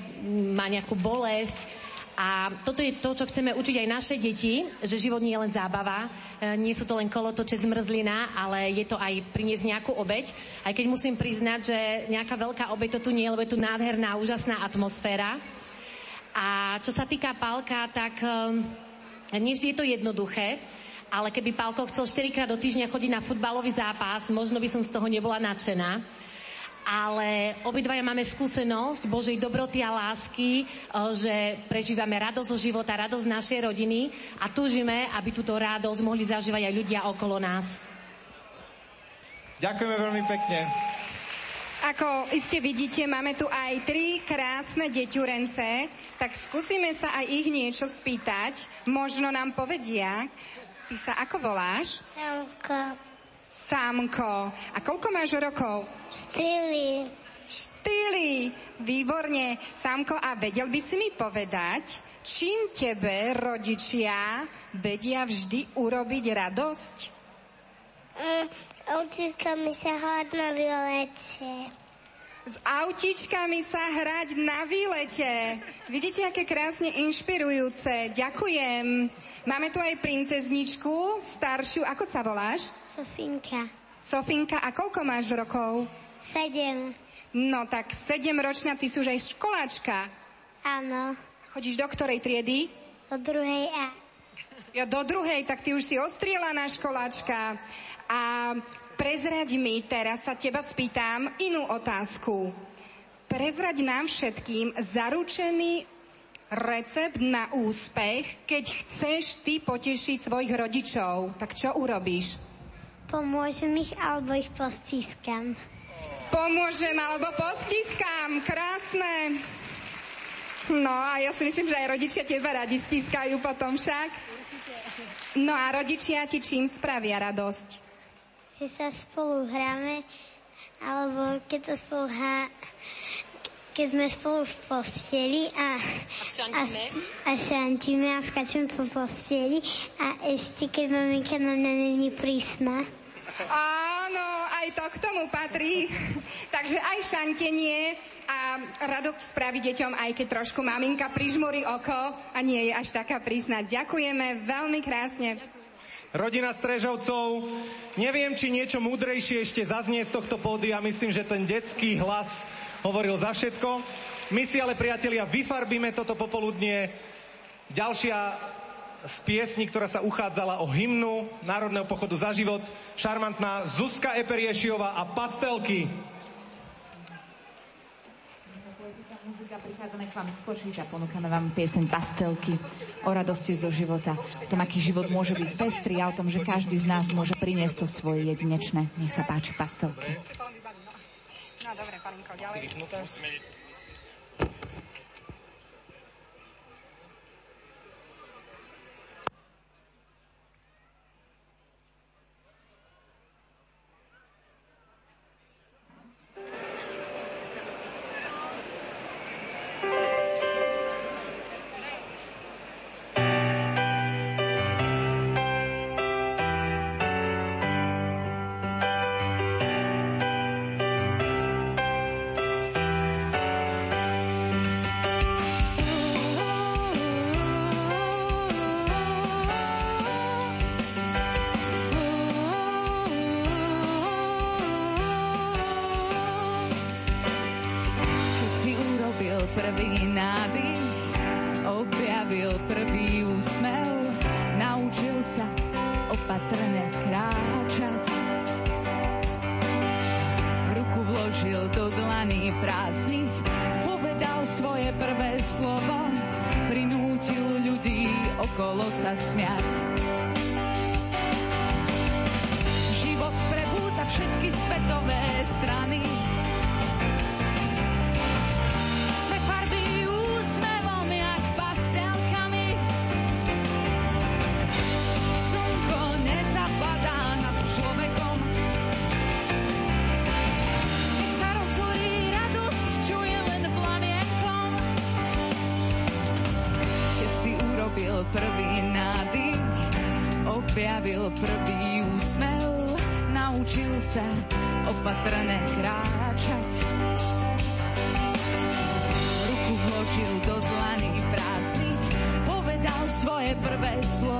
má nejakú bolesť a toto je to, čo chceme učiť aj naše deti, že život nie je len zábava, e, nie sú to len kolotoče zmrzlina, ale je to aj priniesť nejakú obeď. Aj keď musím priznať, že nejaká veľká obeď to tu nie lebo je tu nádherná, úžasná atmosféra. A čo sa týka Pálka, tak um, nie vždy je to jednoduché, ale keby Pálko chcel 4 krát do týždňa chodiť na futbalový zápas, možno by som z toho nebola nadšená ale obidvaja máme skúsenosť Božej dobroty a lásky, e, že prežívame radosť zo života, radosť našej rodiny a túžime, aby túto radosť mohli zažívať aj ľudia okolo nás. Ďakujeme veľmi pekne. Ako iste vidíte, máme tu aj tri krásne deťurence, tak skúsime sa aj ich niečo spýtať. Možno nám povedia. Ty sa ako voláš? Samko. Sámko. A koľko máš rokov? Štyri. Štyri. Výborne. Sámko, a vedel by si mi povedať, čím tebe rodičia vedia vždy urobiť radosť? Mm, s autiskami sa hrať na vylete. S autičkami sa hrať na výlete. Vidíte, aké krásne inšpirujúce. Ďakujem. Máme tu aj princezničku, staršiu. Ako sa voláš? Sofinka. Sofinka, a koľko máš rokov? Sedem. No tak sedem ročná, ty si už aj školáčka. Áno. Chodíš do ktorej triedy? Do druhej A. Ja do druhej, tak ty už si ostrielaná školáčka. A prezraď mi, teraz sa teba spýtam inú otázku. Prezraď nám všetkým zaručený recept na úspech, keď chceš ty potešiť svojich rodičov. Tak čo urobíš? Pomôžem ich alebo ich postískam. Pomôžem alebo postiskám. Krásne. No a ja si myslím, že aj rodičia teba radi stiskajú potom však. No a rodičia ti čím spravia radosť? Že sa spolu hráme, alebo keď to spolu há, keď sme spolu v posteli a, a, a šantíme a skačeme po posteli a ešte keď maminka na mňa není prísna. Áno, aj to k tomu patrí. Takže aj šantenie a radosť spraví deťom, aj keď trošku maminka prižmúri oko a nie je až taká prísna. Ďakujeme veľmi krásne. Rodina Strežovcov, neviem, či niečo múdrejšie ešte zaznie z tohto pódia. Myslím, že ten detský hlas hovoril za všetko. My si ale, priatelia, vyfarbíme toto popoludnie. Ďalšia z piesní, ktorá sa uchádzala o hymnu Národného pochodu za život, šarmantná Zuzka Eperiešiová a Pastelky. Muzika, prichádzame k vám z a ponúkame vám pieseň Pastelky o radosti zo života. O tom, aký život môže byť pestrý a o tom, že každý z nás môže priniesť to svoje jedinečné. Nech sa páči Pastelky. No dobre, Palinko, ďalej. Povedal svoje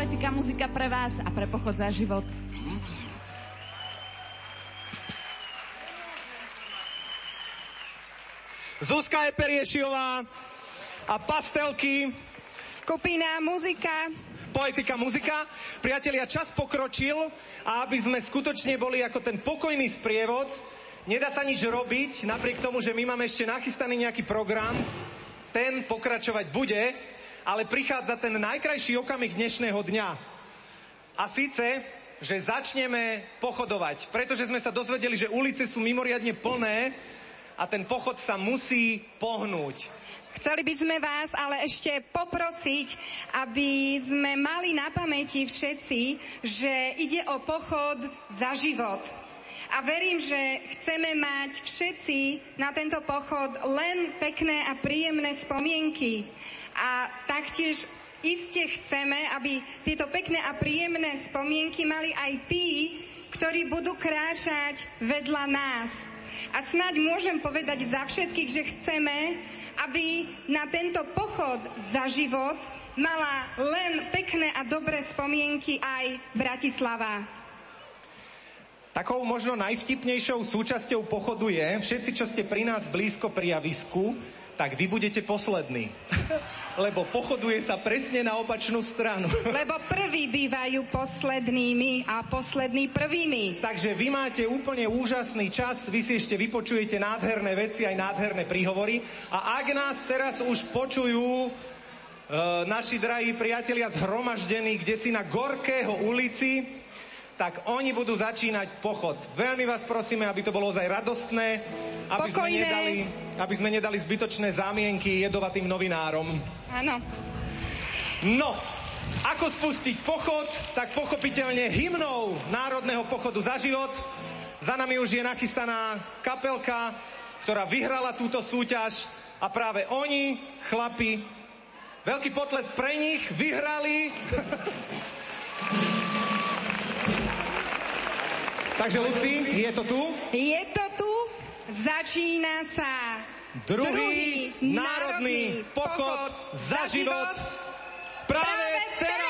poetika, muzika pre vás a pre pochod za život. Zuzka Eperiešiová a pastelky. Skupina muzika. Poetika muzika. Priatelia, čas pokročil a aby sme skutočne boli ako ten pokojný sprievod, nedá sa nič robiť, napriek tomu, že my máme ešte nachystaný nejaký program, ten pokračovať bude, ale prichádza ten najkrajší okamih dnešného dňa. A síce, že začneme pochodovať, pretože sme sa dozvedeli, že ulice sú mimoriadne plné a ten pochod sa musí pohnúť. Chceli by sme vás ale ešte poprosiť, aby sme mali na pamäti všetci, že ide o pochod za život. A verím, že chceme mať všetci na tento pochod len pekné a príjemné spomienky. A taktiež iste chceme, aby tieto pekné a príjemné spomienky mali aj tí, ktorí budú kráčať vedľa nás. A snáď môžem povedať za všetkých, že chceme, aby na tento pochod za život mala len pekné a dobré spomienky aj Bratislava. Takou možno najvtipnejšou súčasťou pochodu je, všetci, čo ste pri nás blízko pri javisku, tak vy budete poslední. Lebo pochoduje sa presne na opačnú stranu. Lebo prví bývajú poslednými a poslední prvými. Takže vy máte úplne úžasný čas, vy si ešte vypočujete nádherné veci, aj nádherné príhovory. A ak nás teraz už počujú e, naši drahí priatelia zhromaždení kde si na Gorkého ulici, tak oni budú začínať pochod. Veľmi vás prosíme, aby to bolo ozaj radostné, aby sme, nedali, aby sme nedali zbytočné zámienky jedovatým novinárom. Áno. No, ako spustiť pochod, tak pochopiteľne hymnou Národného pochodu za život. Za nami už je nachystaná kapelka, ktorá vyhrala túto súťaž a práve oni, chlapi, veľký potles pre nich, vyhrali. Takže Luci, je to tu? Je to tu, začína sa Druhý národný pochod za život práve teraz.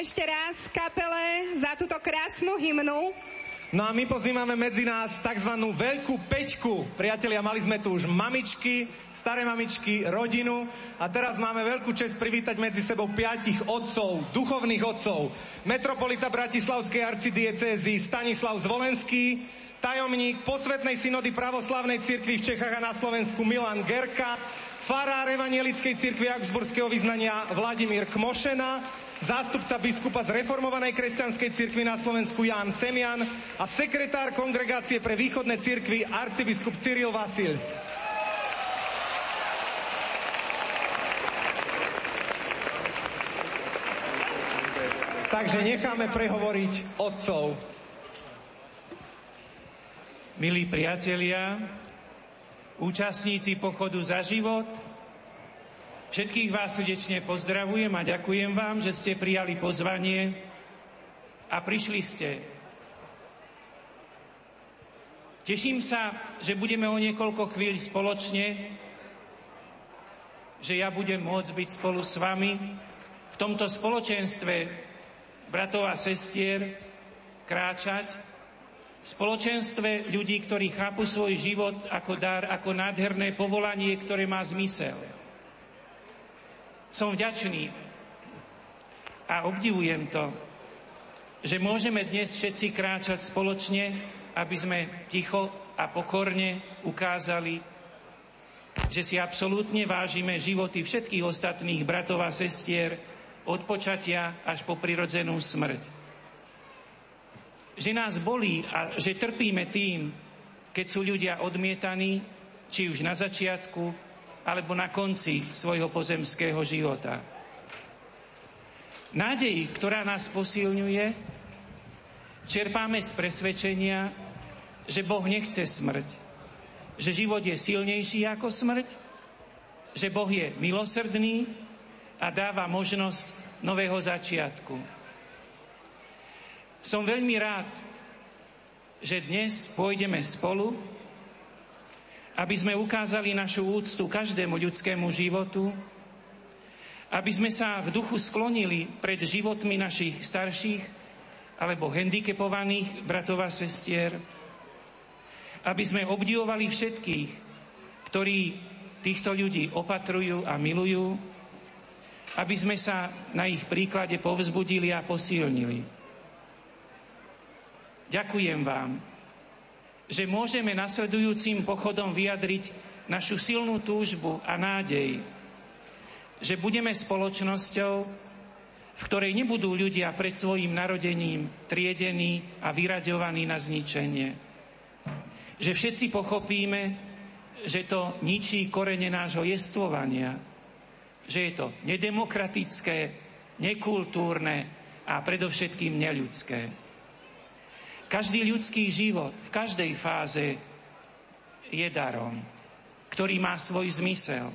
Ešte raz kapele za túto krásnu hymnu. No a my pozývame medzi nás tzv. veľkú peťku. Priatelia, mali sme tu už mamičky, staré mamičky, rodinu a teraz máme veľkú čest privítať medzi sebou piatich otcov, duchovných otcov. Metropolita Bratislavskej arcidiecézy Stanislav Zvolenský, tajomník posvetnej synody pravoslavnej cirkvi v Čechách a na Slovensku Milan Gerka, farár evanielickej cirkvi Augsburského vyznania Vladimír Kmošena, zástupca biskupa z reformovanej kresťanskej cirkvi na Slovensku Ján Semian a sekretár kongregácie pre východné cirkvi arcibiskup Cyril Vasil. Takže necháme prehovoriť otcov. Milí priatelia, účastníci pochodu za život, všetkých vás srdečne pozdravujem a ďakujem vám, že ste prijali pozvanie a prišli ste. Teším sa, že budeme o niekoľko chvíľ spoločne, že ja budem môcť byť spolu s vami v tomto spoločenstve bratov a sestier kráčať v spoločenstve ľudí, ktorí chápu svoj život ako dar, ako nádherné povolanie, ktoré má zmysel. Som vďačný a obdivujem to, že môžeme dnes všetci kráčať spoločne, aby sme ticho a pokorne ukázali, že si absolútne vážime životy všetkých ostatných bratov a sestier od počatia až po prirodzenú smrť. Že nás bolí a že trpíme tým, keď sú ľudia odmietaní, či už na začiatku, alebo na konci svojho pozemského života. Nádej, ktorá nás posilňuje, čerpáme z presvedčenia, že Boh nechce smrť, že život je silnejší ako smrť, že Boh je milosrdný a dáva možnosť nového začiatku. Som veľmi rád, že dnes pôjdeme spolu, aby sme ukázali našu úctu každému ľudskému životu, aby sme sa v duchu sklonili pred životmi našich starších alebo handicapovaných bratov a sestier, aby sme obdivovali všetkých, ktorí týchto ľudí opatrujú a milujú, aby sme sa na ich príklade povzbudili a posilnili. Ďakujem vám, že môžeme nasledujúcim pochodom vyjadriť našu silnú túžbu a nádej, že budeme spoločnosťou, v ktorej nebudú ľudia pred svojim narodením triedení a vyraďovaní na zničenie. Že všetci pochopíme, že to ničí korene nášho jestvovania, že je to nedemokratické, nekultúrne a predovšetkým neľudské. Každý ľudský život v každej fáze je darom, ktorý má svoj zmysel.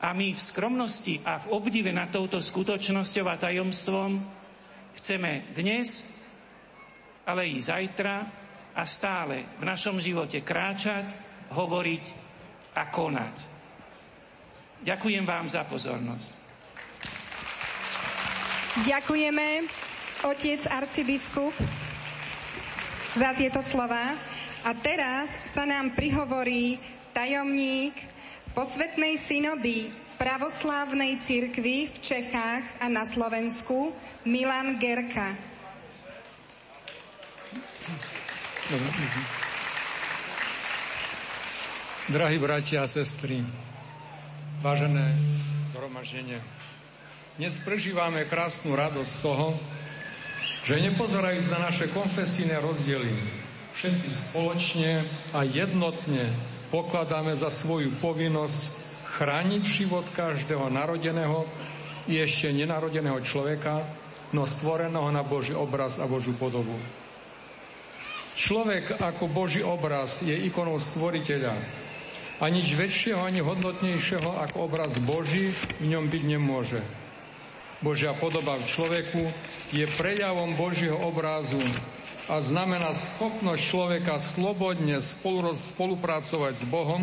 A my v skromnosti a v obdive nad touto skutočnosťou a tajomstvom chceme dnes, ale i zajtra a stále v našom živote kráčať, hovoriť a konať. Ďakujem vám za pozornosť. Ďakujeme, otec arcibiskup za tieto slova. A teraz sa nám prihovorí tajomník posvetnej synody pravoslávnej cirkvi v Čechách a na Slovensku Milan Gerka. Drahí bratia a sestry, vážené zhromaždenie, dnes prežívame krásnu radosť toho, že nepozerajúc na naše konfesijné rozdiely, všetci spoločne a jednotne pokladáme za svoju povinnosť chrániť život každého narodeného i ešte nenarodeného človeka, no stvoreného na Boží obraz a Božiu podobu. Človek ako Boží obraz je ikonou stvoriteľa a nič väčšieho ani hodnotnejšieho ako obraz Boží v ňom byť nemôže. Božia podoba v človeku je prejavom Božieho obrázu a znamená schopnosť človeka slobodne spolu, spolupracovať s Bohom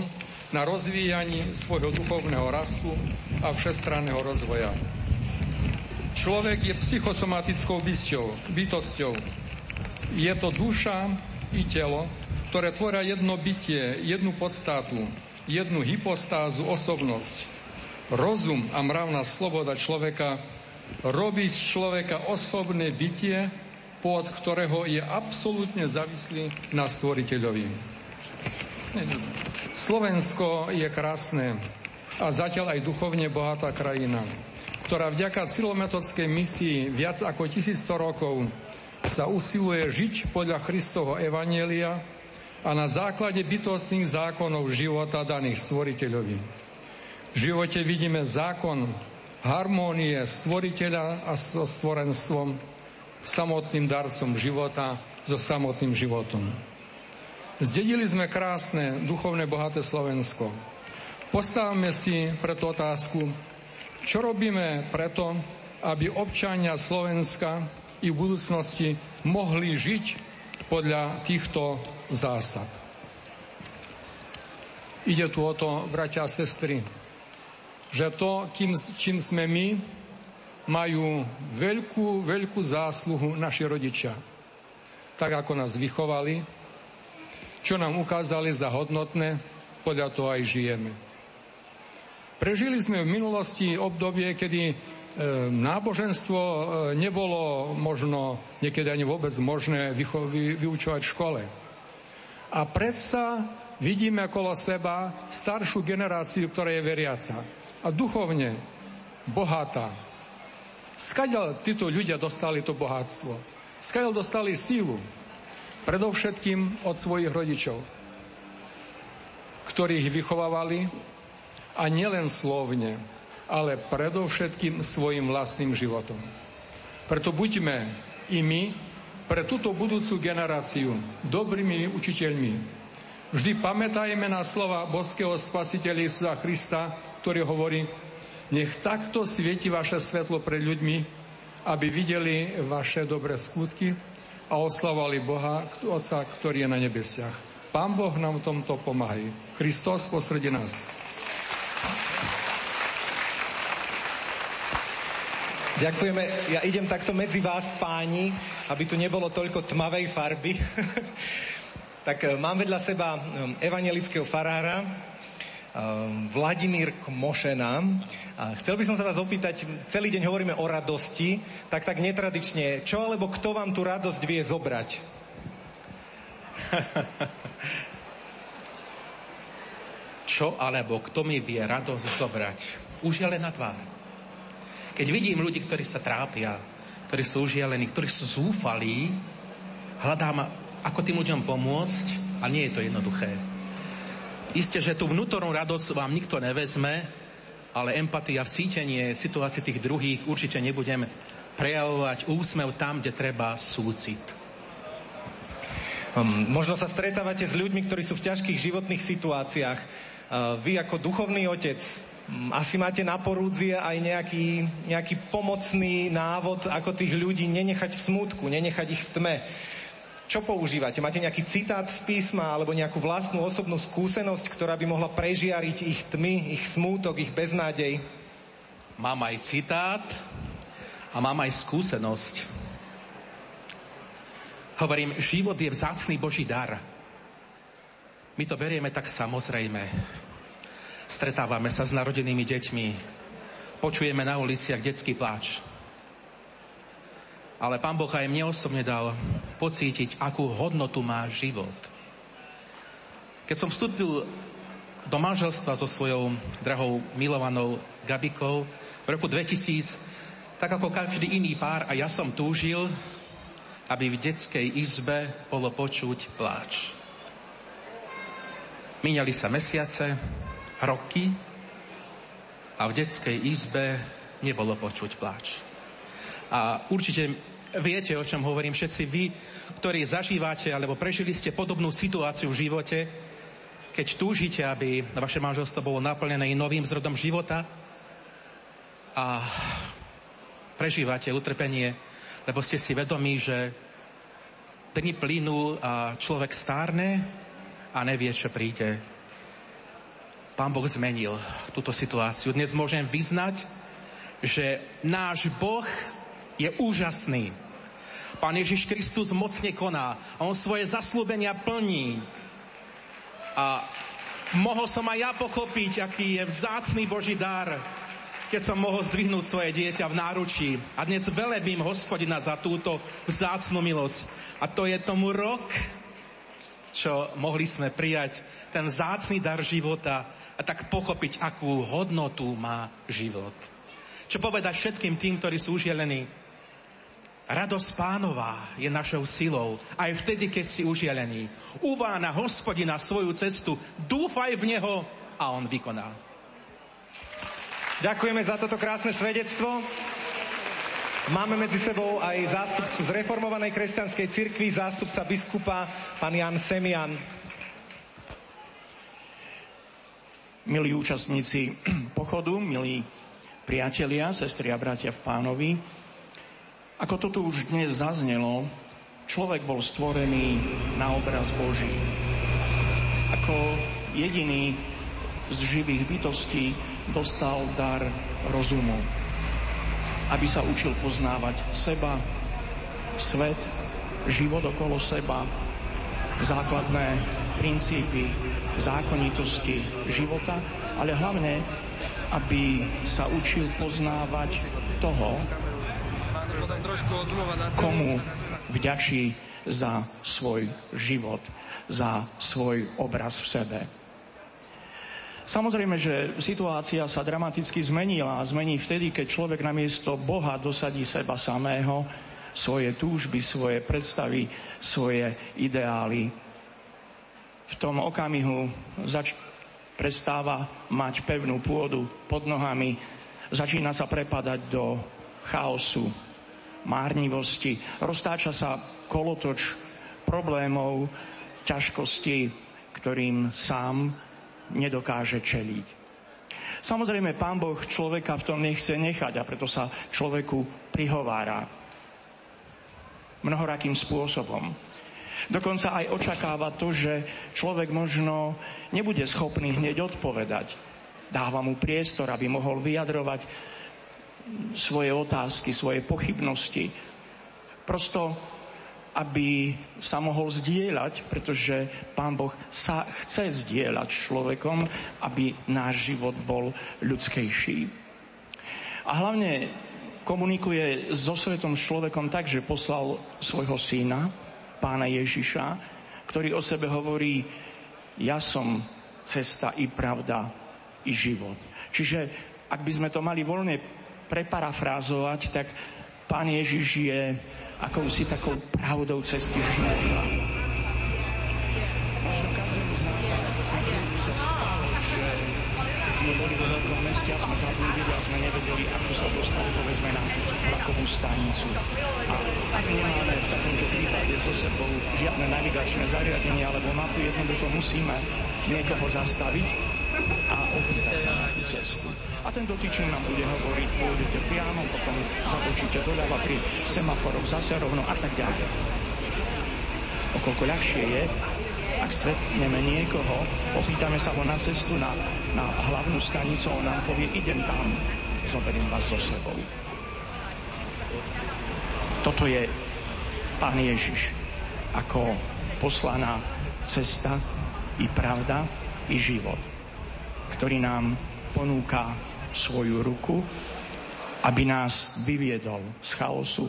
na rozvíjaní svojho duchovného rastu a všestranného rozvoja. Človek je psychosomatickou byťou, bytosťou. Je to duša i telo, ktoré tvoria jedno bytie, jednu podstatu, jednu hypostázu, osobnosť. Rozum a mravná sloboda človeka robí z človeka osobné bytie, pod ktorého je absolútne závislý na stvoriteľovi. Slovensko je krásne a zatiaľ aj duchovne bohatá krajina, ktorá vďaka cilometodskej misii viac ako 1100 rokov sa usiluje žiť podľa Kristovho Evanielia a na základe bytostných zákonov života daných stvoriteľovi. V živote vidíme zákon harmónie stvoriteľa a so stvorenstvom, samotným darcom života, so samotným životom. Zdedili sme krásne, duchovné, bohaté Slovensko. Postavme si preto otázku, čo robíme preto, aby občania Slovenska i v budúcnosti mohli žiť podľa týchto zásad. Ide tu o to, bratia a sestry, že to, kým, čím sme my, majú veľkú, veľkú zásluhu naši rodičia. Tak ako nás vychovali, čo nám ukázali za hodnotné, podľa toho aj žijeme. Prežili sme v minulosti obdobie, kedy e, náboženstvo e, nebolo možno, niekedy ani vôbec možné vyučovať v škole. A predsa vidíme okolo seba staršiu generáciu, ktorá je veriaca a duchovne bohatá. Skadiaľ títo ľudia dostali to bohatstvo? Skadiaľ dostali sílu? Predovšetkým od svojich rodičov, ktorých vychovávali a nielen slovne, ale predovšetkým svojim vlastným životom. Preto buďme i my pre túto budúcu generáciu dobrými učiteľmi. Vždy pamätajme na slova boského spasiteľa Isusa Krista, ktorý hovorí, nech takto svieti vaše svetlo pred ľuďmi, aby videli vaše dobré skutky a oslavovali Boha, Otca, ktorý je na nebesiach. Pán Boh nám v tomto pomáha. Kristus posredí nás. Ďakujeme. Ja idem takto medzi vás, páni, aby tu nebolo toľko tmavej farby. tak e, mám vedľa seba e, evangelického farára, Vladimír Kmošena. Chcel by som sa vás opýtať, celý deň hovoríme o radosti, tak tak netradične, čo alebo kto vám tú radosť vie zobrať? Čo alebo kto mi vie radosť zobrať? Už je len na tvár. Keď vidím ľudí, ktorí sa trápia, ktorí sú užialení, ktorí sú zúfalí, hľadám, ako tým ľuďom pomôcť a nie je to jednoduché. Isté, že tú vnútornú radosť vám nikto nevezme, ale empatia, vcítenie situácie tých druhých určite nebudem prejavovať úsmev tam, kde treba súcit. Um, možno sa stretávate s ľuďmi, ktorí sú v ťažkých životných situáciách. Uh, vy ako duchovný otec um, asi máte na porúdzie aj nejaký, nejaký pomocný návod, ako tých ľudí nenechať v smútku, nenechať ich v tme. Čo používate? Máte nejaký citát z písma alebo nejakú vlastnú osobnú skúsenosť, ktorá by mohla prežiariť ich tmy, ich smútok, ich beznádej? Mám aj citát a mám aj skúsenosť. Hovorím, život je vzácný Boží dar. My to berieme tak samozrejme. Stretávame sa s narodenými deťmi. Počujeme na uliciach detský pláč. Ale Pán Boh aj mne osobne dal pocítiť, akú hodnotu má život. Keď som vstúpil do manželstva so svojou drahou milovanou Gabikou v roku 2000, tak ako každý iný pár, a ja som túžil, aby v detskej izbe bolo počuť pláč. Míňali sa mesiace, roky a v detskej izbe nebolo počuť pláč. A určite viete, o čom hovorím všetci vy, ktorí zažívate alebo prežili ste podobnú situáciu v živote, keď túžite, aby vaše manželstvo bolo naplnené novým zrodom života a prežívate utrpenie lebo ste si vedomí, že dni plynú a človek stárne a nevie, čo príde. Pán Boh zmenil túto situáciu. Dnes môžem vyznať, že náš Boh je úžasný. Pán Ježiš Kristus mocne koná a On svoje zaslúbenia plní. A mohol som aj ja pochopiť, aký je vzácný Boží dar, keď som mohol zdvihnúť svoje dieťa v náručí. A dnes velebím hospodina za túto vzácnu milosť. A to je tomu rok, čo mohli sme prijať ten vzácný dar života a tak pochopiť, akú hodnotu má život. Čo povedať všetkým tým, ktorí sú užielení? Radosť pánová je našou silou, aj vtedy, keď si užielený. Uvá na hospodina svoju cestu, dúfaj v neho a on vykoná. Ďakujeme za toto krásne svedectvo. Máme medzi sebou aj zástupcu z reformovanej kresťanskej cirkvi, zástupca biskupa, pán Jan Semian. Milí účastníci pochodu, milí priatelia, sestri a bratia v pánovi, ako to tu už dnes zaznelo, človek bol stvorený na obraz Boží. Ako jediný z živých bytostí dostal dar rozumu, aby sa učil poznávať seba, svet, život okolo seba, základné princípy, zákonitosti života, ale hlavne, aby sa učil poznávať toho, komu vďačí za svoj život, za svoj obraz v sebe. Samozrejme, že situácia sa dramaticky zmenila a zmení vtedy, keď človek namiesto Boha dosadí seba samého, svoje túžby, svoje predstavy, svoje ideály. V tom okamihu zač- prestáva mať pevnú pôdu pod nohami, začína sa prepadať do chaosu, márnivosti. Roztáča sa kolotoč problémov, ťažkostí, ktorým sám nedokáže čeliť. Samozrejme, pán Boh človeka v tom nechce nechať a preto sa človeku prihovára mnohorakým spôsobom. Dokonca aj očakáva to, že človek možno nebude schopný hneď odpovedať. Dáva mu priestor, aby mohol vyjadrovať svoje otázky, svoje pochybnosti. Prosto aby sa mohol zdieľať, pretože Pán Boh sa chce zdieľať človekom, aby náš život bol ľudskejší. A hlavne komunikuje so svetom človekom tak, že poslal svojho syna, pána Ježiša, ktorý o sebe hovorí, ja som cesta i pravda i život. Čiže ak by sme to mali voľne preparafrázovať, tak pán Ježiš je akousi takou pravdou cesty života. Možno každému z nás, ako sa stalo, že sme boli vo veľkom meste a sme zablúdili a sme nevedeli, ako sa dostali, povedzme, na vlakovú stanicu. A ak nemáme v takomto prípade so sebou žiadne navigačné zariadenie alebo mapu, jednoducho musíme niekoho zastaviť a opýtať sa na tú cestu. A ten dotyčný nám bude hovoriť, pôjdete priamo, potom zabočíte doľava pri semaforoch zase rovno a tak ďalej. Okoľko ľahšie je, ak stretneme niekoho, opýtame sa ho na cestu na, na hlavnú stanicu, on nám povie, idem tam, zoberiem vás so sebou. Toto je Pán Ježiš ako poslaná cesta i pravda i život, ktorý nám ponúka svoju ruku, aby nás vyviedol z chaosu,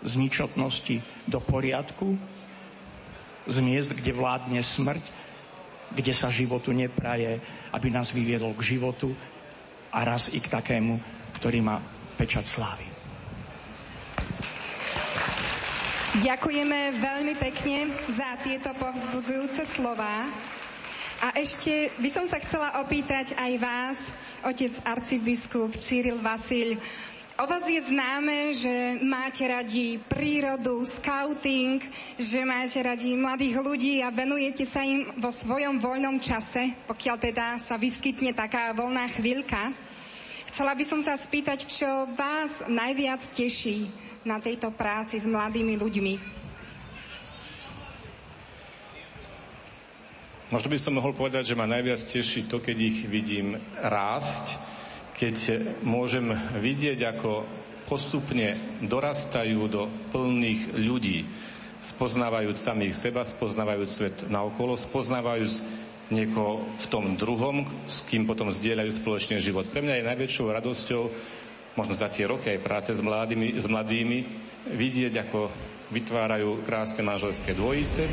z ničotnosti do poriadku, z miest, kde vládne smrť, kde sa životu nepraje, aby nás vyviedol k životu a raz i k takému, ktorý má pečať slávy. Ďakujeme veľmi pekne za tieto povzbudzujúce slova. A ešte by som sa chcela opýtať aj vás, otec arcibiskup Cyril Vasil. O vás je známe, že máte radi prírodu, scouting, že máte radi mladých ľudí a venujete sa im vo svojom voľnom čase, pokiaľ teda sa vyskytne taká voľná chvíľka. Chcela by som sa spýtať, čo vás najviac teší na tejto práci s mladými ľuďmi. Možno by som mohol povedať, že ma najviac teší to, keď ich vidím rásť, keď môžem vidieť, ako postupne dorastajú do plných ľudí, spoznávajúc samých seba, spoznávajúc svet naokolo, spoznávajúc niekoho v tom druhom, s kým potom zdieľajú spoločne život. Pre mňa je najväčšou radosťou, možno za tie roky aj práce s mladými, s mladými vidieť, ako vytvárajú krásne manželské dvojice,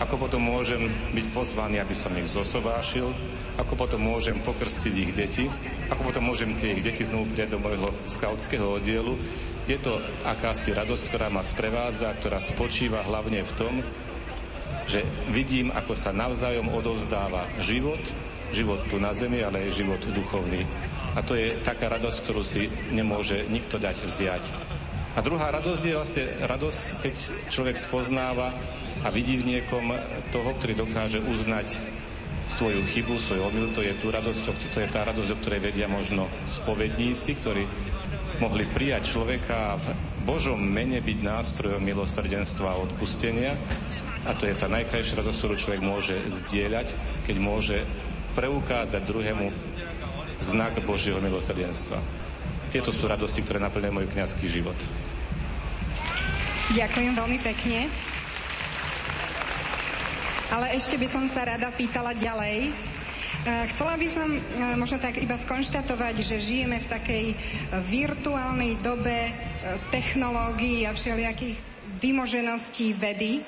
ako potom môžem byť pozvaný, aby som ich zosobášil, ako potom môžem pokrstiť ich deti, ako potom môžem tie ich deti znovu prijať do môjho skautského oddielu. Je to akási radosť, ktorá ma sprevádza, ktorá spočíva hlavne v tom, že vidím, ako sa navzájom odovzdáva život, život tu na zemi, ale aj život duchovný. A to je taká radosť, ktorú si nemôže nikto dať vziať. A druhá radosť je vlastne radosť, keď človek spoznáva a vidí v niekom toho, ktorý dokáže uznať svoju chybu, svoj omyl, to je, tú radosť, to je tá radosť, o ktorej vedia možno spovedníci, ktorí mohli prijať človeka a v Božom mene byť nástrojom milosrdenstva a odpustenia. A to je tá najkrajšia radosť, ktorú človek môže zdieľať, keď môže preukázať druhému znak Božieho milosrdenstva. Tieto sú radosti, ktoré naplňujú môj kniazský život. Ďakujem veľmi pekne. Ale ešte by som sa rada pýtala ďalej. E, chcela by som e, možno tak iba skonštatovať, že žijeme v takej e, virtuálnej dobe technológií a všelijakých vymožeností vedy.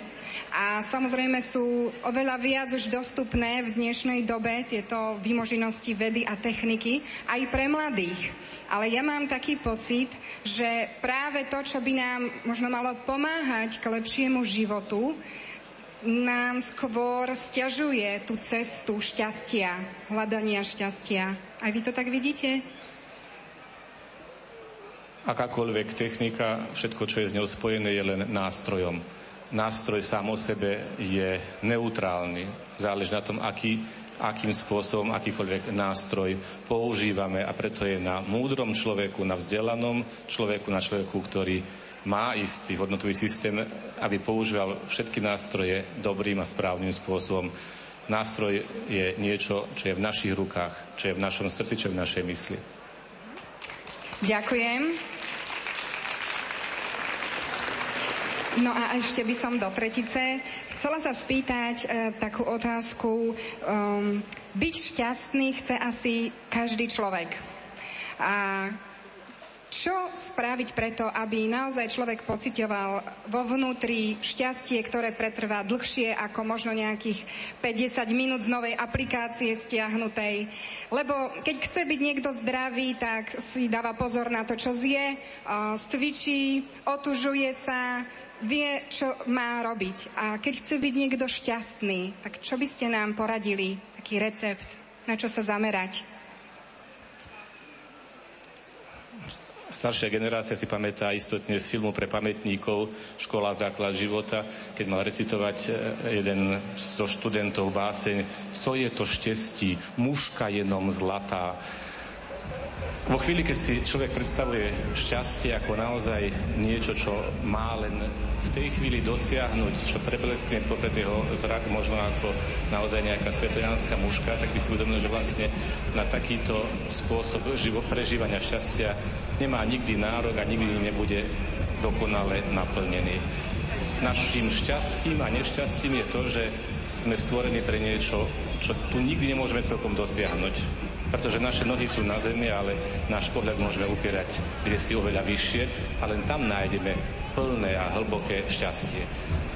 A samozrejme sú oveľa viac už dostupné v dnešnej dobe tieto vymoženosti vedy a techniky aj pre mladých. Ale ja mám taký pocit, že práve to, čo by nám možno malo pomáhať k lepšiemu životu, nám skôr stiažuje tú cestu šťastia, hľadania šťastia. Aj vy to tak vidíte? akákoľvek technika, všetko, čo je s ňou spojené, je len nástrojom. Nástroj sám o sebe je neutrálny. Záleží na tom, aký, akým spôsobom akýkoľvek nástroj používame a preto je na múdrom človeku, na vzdelanom človeku, na človeku, ktorý má istý hodnotový systém, aby používal všetky nástroje dobrým a správnym spôsobom. Nástroj je niečo, čo je v našich rukách, čo je v našom srdci, čo je v našej mysli. Ďakujem. No a ešte by som do tretice chcela sa spýtať e, takú otázku. Um, byť šťastný chce asi každý človek. A čo spraviť preto, aby naozaj človek pocitoval vo vnútri šťastie, ktoré pretrvá dlhšie ako možno nejakých 50 minút z novej aplikácie stiahnutej. Lebo keď chce byť niekto zdravý, tak si dáva pozor na to, čo zje, stvičí, otužuje sa, vie, čo má robiť. A keď chce byť niekto šťastný, tak čo by ste nám poradili? Taký recept, na čo sa zamerať? Staršia generácia si pamätá istotne z filmu pre pamätníkov Škola základ života, keď mal recitovať e, jeden zo študentov báseň Co je to štestí, mužka jenom zlatá. Vo chvíli, keď si človek predstavuje šťastie ako naozaj niečo, čo má len v tej chvíli dosiahnuť, čo prebleskne popred jeho zrak, možno ako naozaj nejaká svetojanská mužka, tak by si uvedomil, že vlastne na takýto spôsob živo, prežívania šťastia nemá nikdy nárok a nikdy nebude dokonale naplnený. Naším šťastím a nešťastím je to, že sme stvorení pre niečo, čo tu nikdy nemôžeme celkom dosiahnuť pretože naše nohy sú na zemi, ale náš pohľad môžeme upierať kde si oveľa vyššie a len tam nájdeme plné a hlboké šťastie.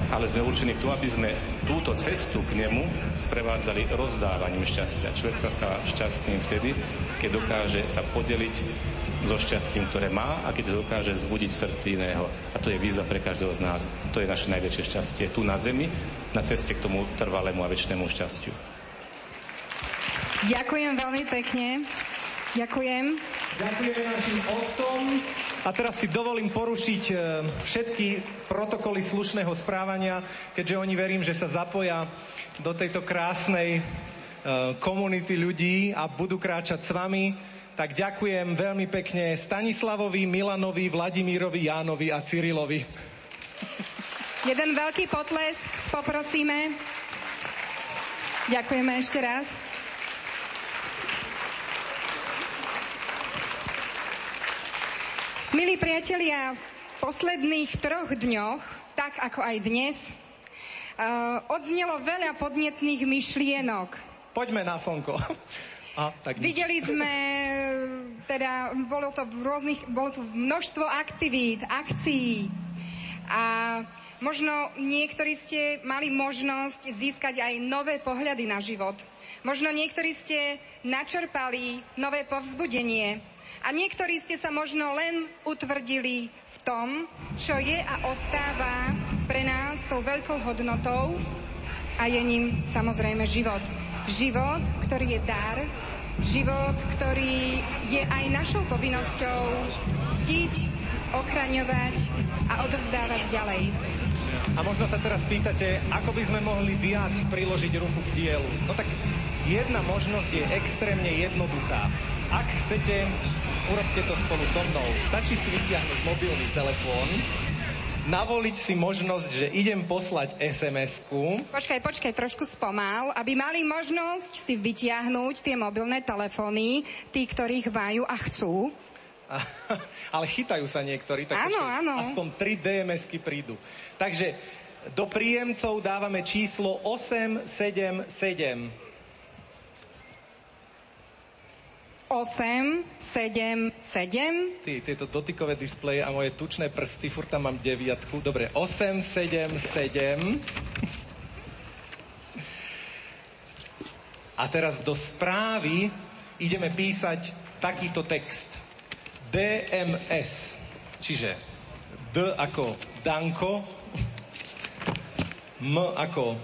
Ale sme určení k aby sme túto cestu k nemu sprevádzali rozdávaním šťastia. Človek sa sa šťastným vtedy, keď dokáže sa podeliť so šťastím, ktoré má a keď dokáže zbudiť v srdci iného. A to je výzva pre každého z nás. To je naše najväčšie šťastie tu na zemi, na ceste k tomu trvalému a väčšnému šťastiu. Ďakujem veľmi pekne. Ďakujem. Ďakujeme našim otcom. A teraz si dovolím porušiť e, všetky protokoly slušného správania, keďže oni verím, že sa zapoja do tejto krásnej e, komunity ľudí a budú kráčať s vami. Tak ďakujem veľmi pekne Stanislavovi, Milanovi, Vladimírovi, Jánovi a Cyrilovi. Jeden veľký potlesk poprosíme. Ďakujeme ešte raz. Milí priatelia, v posledných troch dňoch, tak ako aj dnes, uh, odznelo veľa podnetných myšlienok. Poďme na slnko. A, tak nič. Videli sme, teda bolo to v rôznych, bolo tu množstvo aktivít, akcií a možno niektorí ste mali možnosť získať aj nové pohľady na život. Možno niektorí ste načerpali nové povzbudenie, a niektorí ste sa možno len utvrdili v tom, čo je a ostáva pre nás tou veľkou hodnotou a je ním samozrejme život. Život, ktorý je dar, život, ktorý je aj našou povinnosťou ctiť, ochraňovať a odovzdávať ďalej. A možno sa teraz pýtate, ako by sme mohli viac priložiť ruku k dielu. No tak jedna možnosť je extrémne jednoduchá. Ak chcete, urobte to spolu so mnou. Stačí si vytiahnuť mobilný telefón, navoliť si možnosť, že idem poslať SMS-ku. Počkaj, počkaj, trošku spomal, aby mali možnosť si vytiahnuť tie mobilné telefóny, tí, ktorých majú a chcú. Ale chytajú sa niektorí, tak Áno, počkaj, áno. aspoň 3 DMS-ky prídu. Takže do príjemcov dávame číslo 877. 8, 7, 7. Ty, tieto dotykové displeje a moje tučné prsty, furt tam mám deviatku. Dobre, 8, 7, 7. A teraz do správy ideme písať takýto text. DMS. Čiže D ako Danko, M ako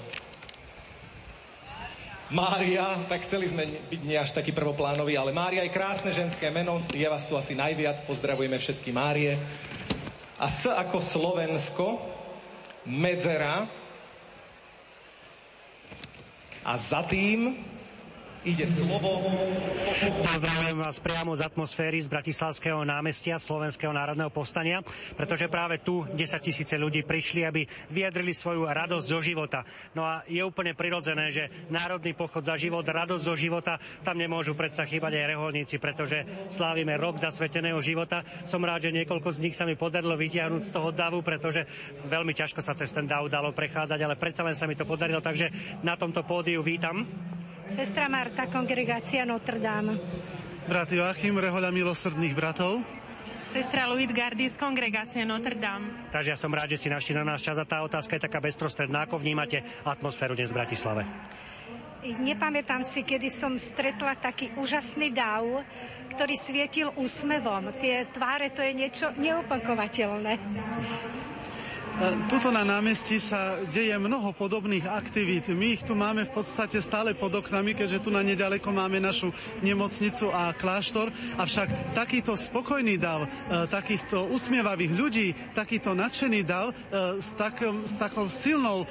Mária, tak chceli sme byť nie až taký prvoplánový, ale Mária je krásne ženské meno, je vás tu asi najviac, pozdravujeme všetky Márie. A S ako Slovensko, medzera. A za tým ide slovo Pozdravujem vás priamo z atmosféry z Bratislavského námestia Slovenského národného povstania, pretože práve tu 10 tisíce ľudí prišli, aby vyjadrili svoju radosť zo života. No a je úplne prirodzené, že Národný pochod za život, radosť zo života, tam nemôžu predsa chýbať aj reholníci, pretože slávime rok zasveteného života. Som rád, že niekoľko z nich sa mi podarilo vytiahnuť z toho davu, pretože veľmi ťažko sa cez ten dav dalo prechádzať, ale predsa len sa mi to podarilo, takže na tomto pódiu vítam Sestra Marta, kongregácia Notre Dame. Brat Joachim, rehoľa milosrdných bratov. Sestra Louis Gardis, kongregácia Notre Dame. Takže ja som rád, že si našli na nás čas a tá otázka je taká bezprostredná. Ako vnímate atmosféru dnes v Bratislave? Nepamätám si, kedy som stretla taký úžasný dav, ktorý svietil úsmevom. Tie tváre, to je niečo neopakovateľné. Tuto na námestí sa deje mnoho podobných aktivít. My ich tu máme v podstate stále pod oknami, keďže tu na nedaleko máme našu nemocnicu a kláštor. Avšak takýto spokojný dav, e, takýchto usmievavých ľudí, takýto nadšený dav e, s, takom, s takou silnou e,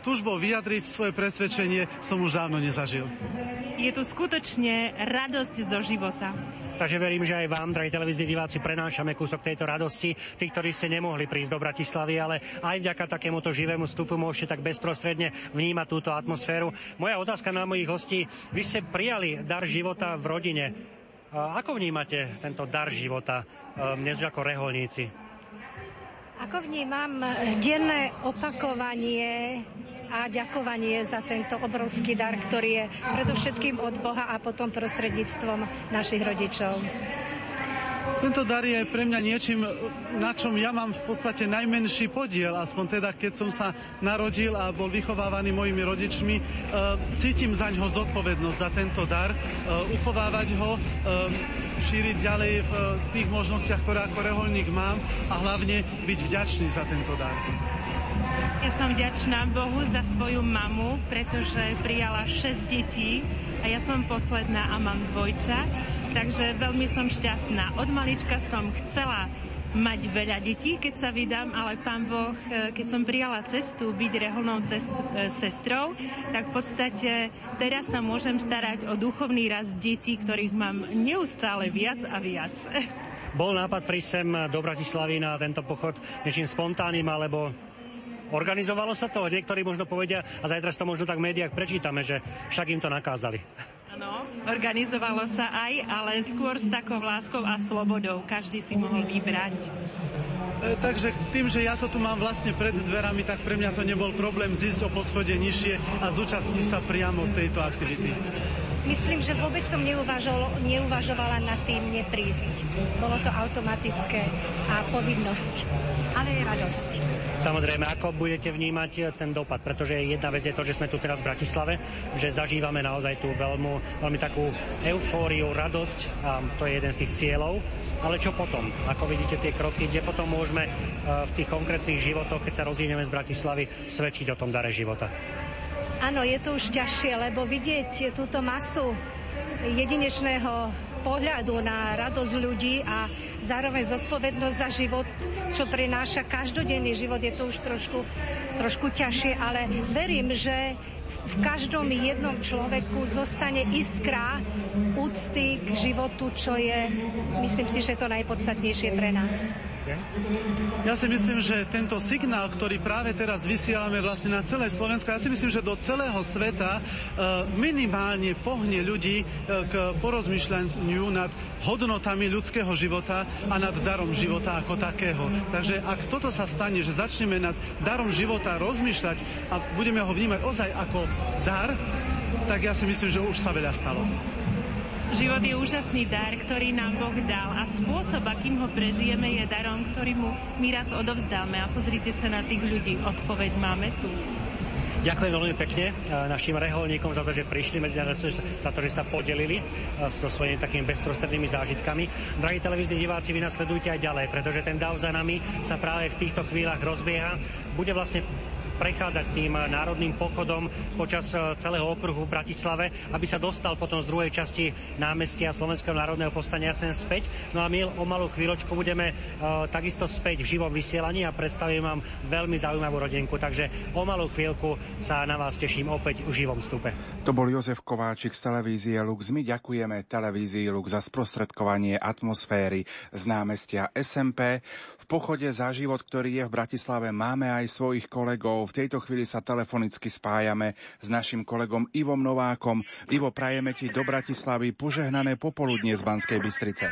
tužbou vyjadriť svoje presvedčenie som už dávno nezažil. Je tu skutočne radosť zo života. Takže verím, že aj vám, drahí televízni diváci, prenášame kúsok tejto radosti. Tí, ktorí ste nemohli prísť do Bratislavy, ale aj vďaka takémuto živému vstupu môžete tak bezprostredne vnímať túto atmosféru. Moja otázka na mojich hostí. Vy ste prijali dar života v rodine. Ako vnímate tento dar života dnes ako reholníci? Ako vnímam denné opakovanie a ďakovanie za tento obrovský dar, ktorý je predovšetkým od Boha a potom prostredníctvom našich rodičov. Tento dar je pre mňa niečím, na čom ja mám v podstate najmenší podiel, aspoň teda keď som sa narodil a bol vychovávaný mojimi rodičmi. E, cítim za ňo zodpovednosť za tento dar, e, uchovávať ho, e, šíriť ďalej v tých možnostiach, ktoré ako reholník mám a hlavne byť vďačný za tento dar. Ja som vďačná Bohu za svoju mamu, pretože prijala 6 detí a ja som posledná a mám dvojča, takže veľmi som šťastná. Od malička som chcela mať veľa detí, keď sa vydám, ale pán Boh, e, keď som prijala cestu byť reholnou cest, e, sestrou, tak v podstate teraz sa môžem starať o duchovný rast detí, ktorých mám neustále viac a viac. Bol nápad prísť sem do Bratislavy na tento pochod niečím spontánnym, alebo Organizovalo sa to? Niektorí možno povedia, a zajtra to možno tak v médiách prečítame, že však im to nakázali. Áno, organizovalo sa aj, ale skôr s takou láskou a slobodou. Každý si mohol vybrať. E, takže tým, že ja to tu mám vlastne pred dverami, tak pre mňa to nebol problém zísť o poschode nižšie a zúčastniť sa priamo tejto aktivity. Myslím, že vôbec som neuvažovala nad tým neprísť. Bolo to automatické a povinnosť, ale je radosť. Samozrejme, ako budete vnímať eh, ten dopad, pretože jedna vec je to, že sme tu teraz v Bratislave, že zažívame naozaj tú veľmi, veľmi takú eufóriu, radosť a to je jeden z tých cieľov. Ale čo potom? Ako vidíte tie kroky, kde potom môžeme eh, v tých konkrétnych životoch, keď sa rozídeme z Bratislavy, svedčiť o tom dare života? Áno, je to už ťažšie, lebo vidieť túto masu jedinečného pohľadu na radosť ľudí a zároveň zodpovednosť za život, čo prináša každodenný život, je to už trošku, trošku ťažšie, ale verím, že v každom jednom človeku zostane iskra úcty k životu, čo je, myslím si, že to najpodstatnejšie pre nás. Ja si myslím, že tento signál, ktorý práve teraz vysielame vlastne na celé Slovensko, ja si myslím, že do celého sveta e, minimálne pohne ľudí e, k porozmýšľaniu nad hodnotami ľudského života a nad darom života ako takého. Takže ak toto sa stane, že začneme nad darom života rozmýšľať a budeme ho vnímať ozaj ako dar, tak ja si myslím, že už sa veľa stalo. Život je úžasný dar, ktorý nám Boh dal a spôsob, akým ho prežijeme, je darom, ktorý mu my raz odovzdáme. A pozrite sa na tých ľudí, odpoveď máme tu. Ďakujem veľmi pekne e, našim reholníkom za to, že prišli medzi nás, za to, že sa podelili e, so svojimi takými bezprostrednými zážitkami. Drahí televízni diváci, vy nás sledujte aj ďalej, pretože ten dav za nami sa práve v týchto chvíľach rozbieha. Bude vlastne prechádzať tým národným pochodom počas e, celého okruhu v Bratislave, aby sa dostal potom z druhej časti námestia Slovenského národného povstania sem späť. No a my o malú chvíľočku budeme uh, takisto späť v živom vysielaní a predstavím vám veľmi zaujímavú rodinku, takže o malú chvíľku sa na vás teším opäť v živom vstupe. To bol Jozef Kováčik z televízie Lux. My ďakujeme televízii Lux za sprostredkovanie atmosféry z námestia SMP. Pochode za život, ktorý je v Bratislave, máme aj svojich kolegov. V tejto chvíli sa telefonicky spájame s našim kolegom Ivom Novákom. Ivo, prajeme ti do Bratislavy požehnané popoludnie z Banskej Bystrice.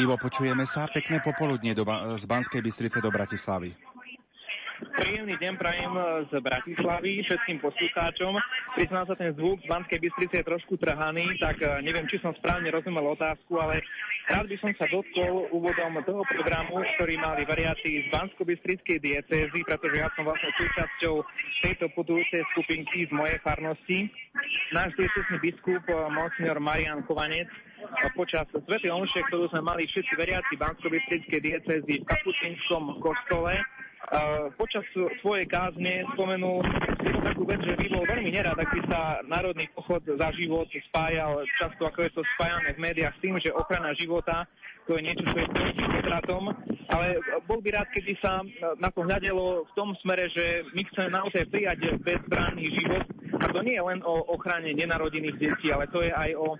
Ivo, počujeme sa. Pekné popoludnie do, z Banskej Bystrice do Bratislavy. Príjemný deň prajem z Bratislavy všetkým poslucháčom. Priznám sa, ten zvuk z Banskej Bystrice je trošku trhaný, tak eh, neviem, či som správne rozumel otázku, ale rád by som sa dotkol úvodom toho programu, ktorý mali variácii z Bansko-Bystrickej diecézy, pretože ja som vlastne súčasťou tejto budúcej skupinky z mojej farnosti. Náš diecézny biskup, eh, monsignor Marian Kovanec, eh, počas Svetej Omše, ktorú sme mali všetci veriaci Bansko-Bystrickej diecézy v Kapucínskom kostole, počas svojej kázne spomenul takú vec, že by bol veľmi nerad, ak by sa národný pochod za život spájal. Často, ako je to spájane v médiách, s tým, že ochrana života to je niečo, čo je proti potratom, ale bol by rád, keby sa na to hľadelo v tom smere, že my chceme naozaj prijať bezbranný život. A to nie je len o ochrane nenarodených detí, ale to je aj o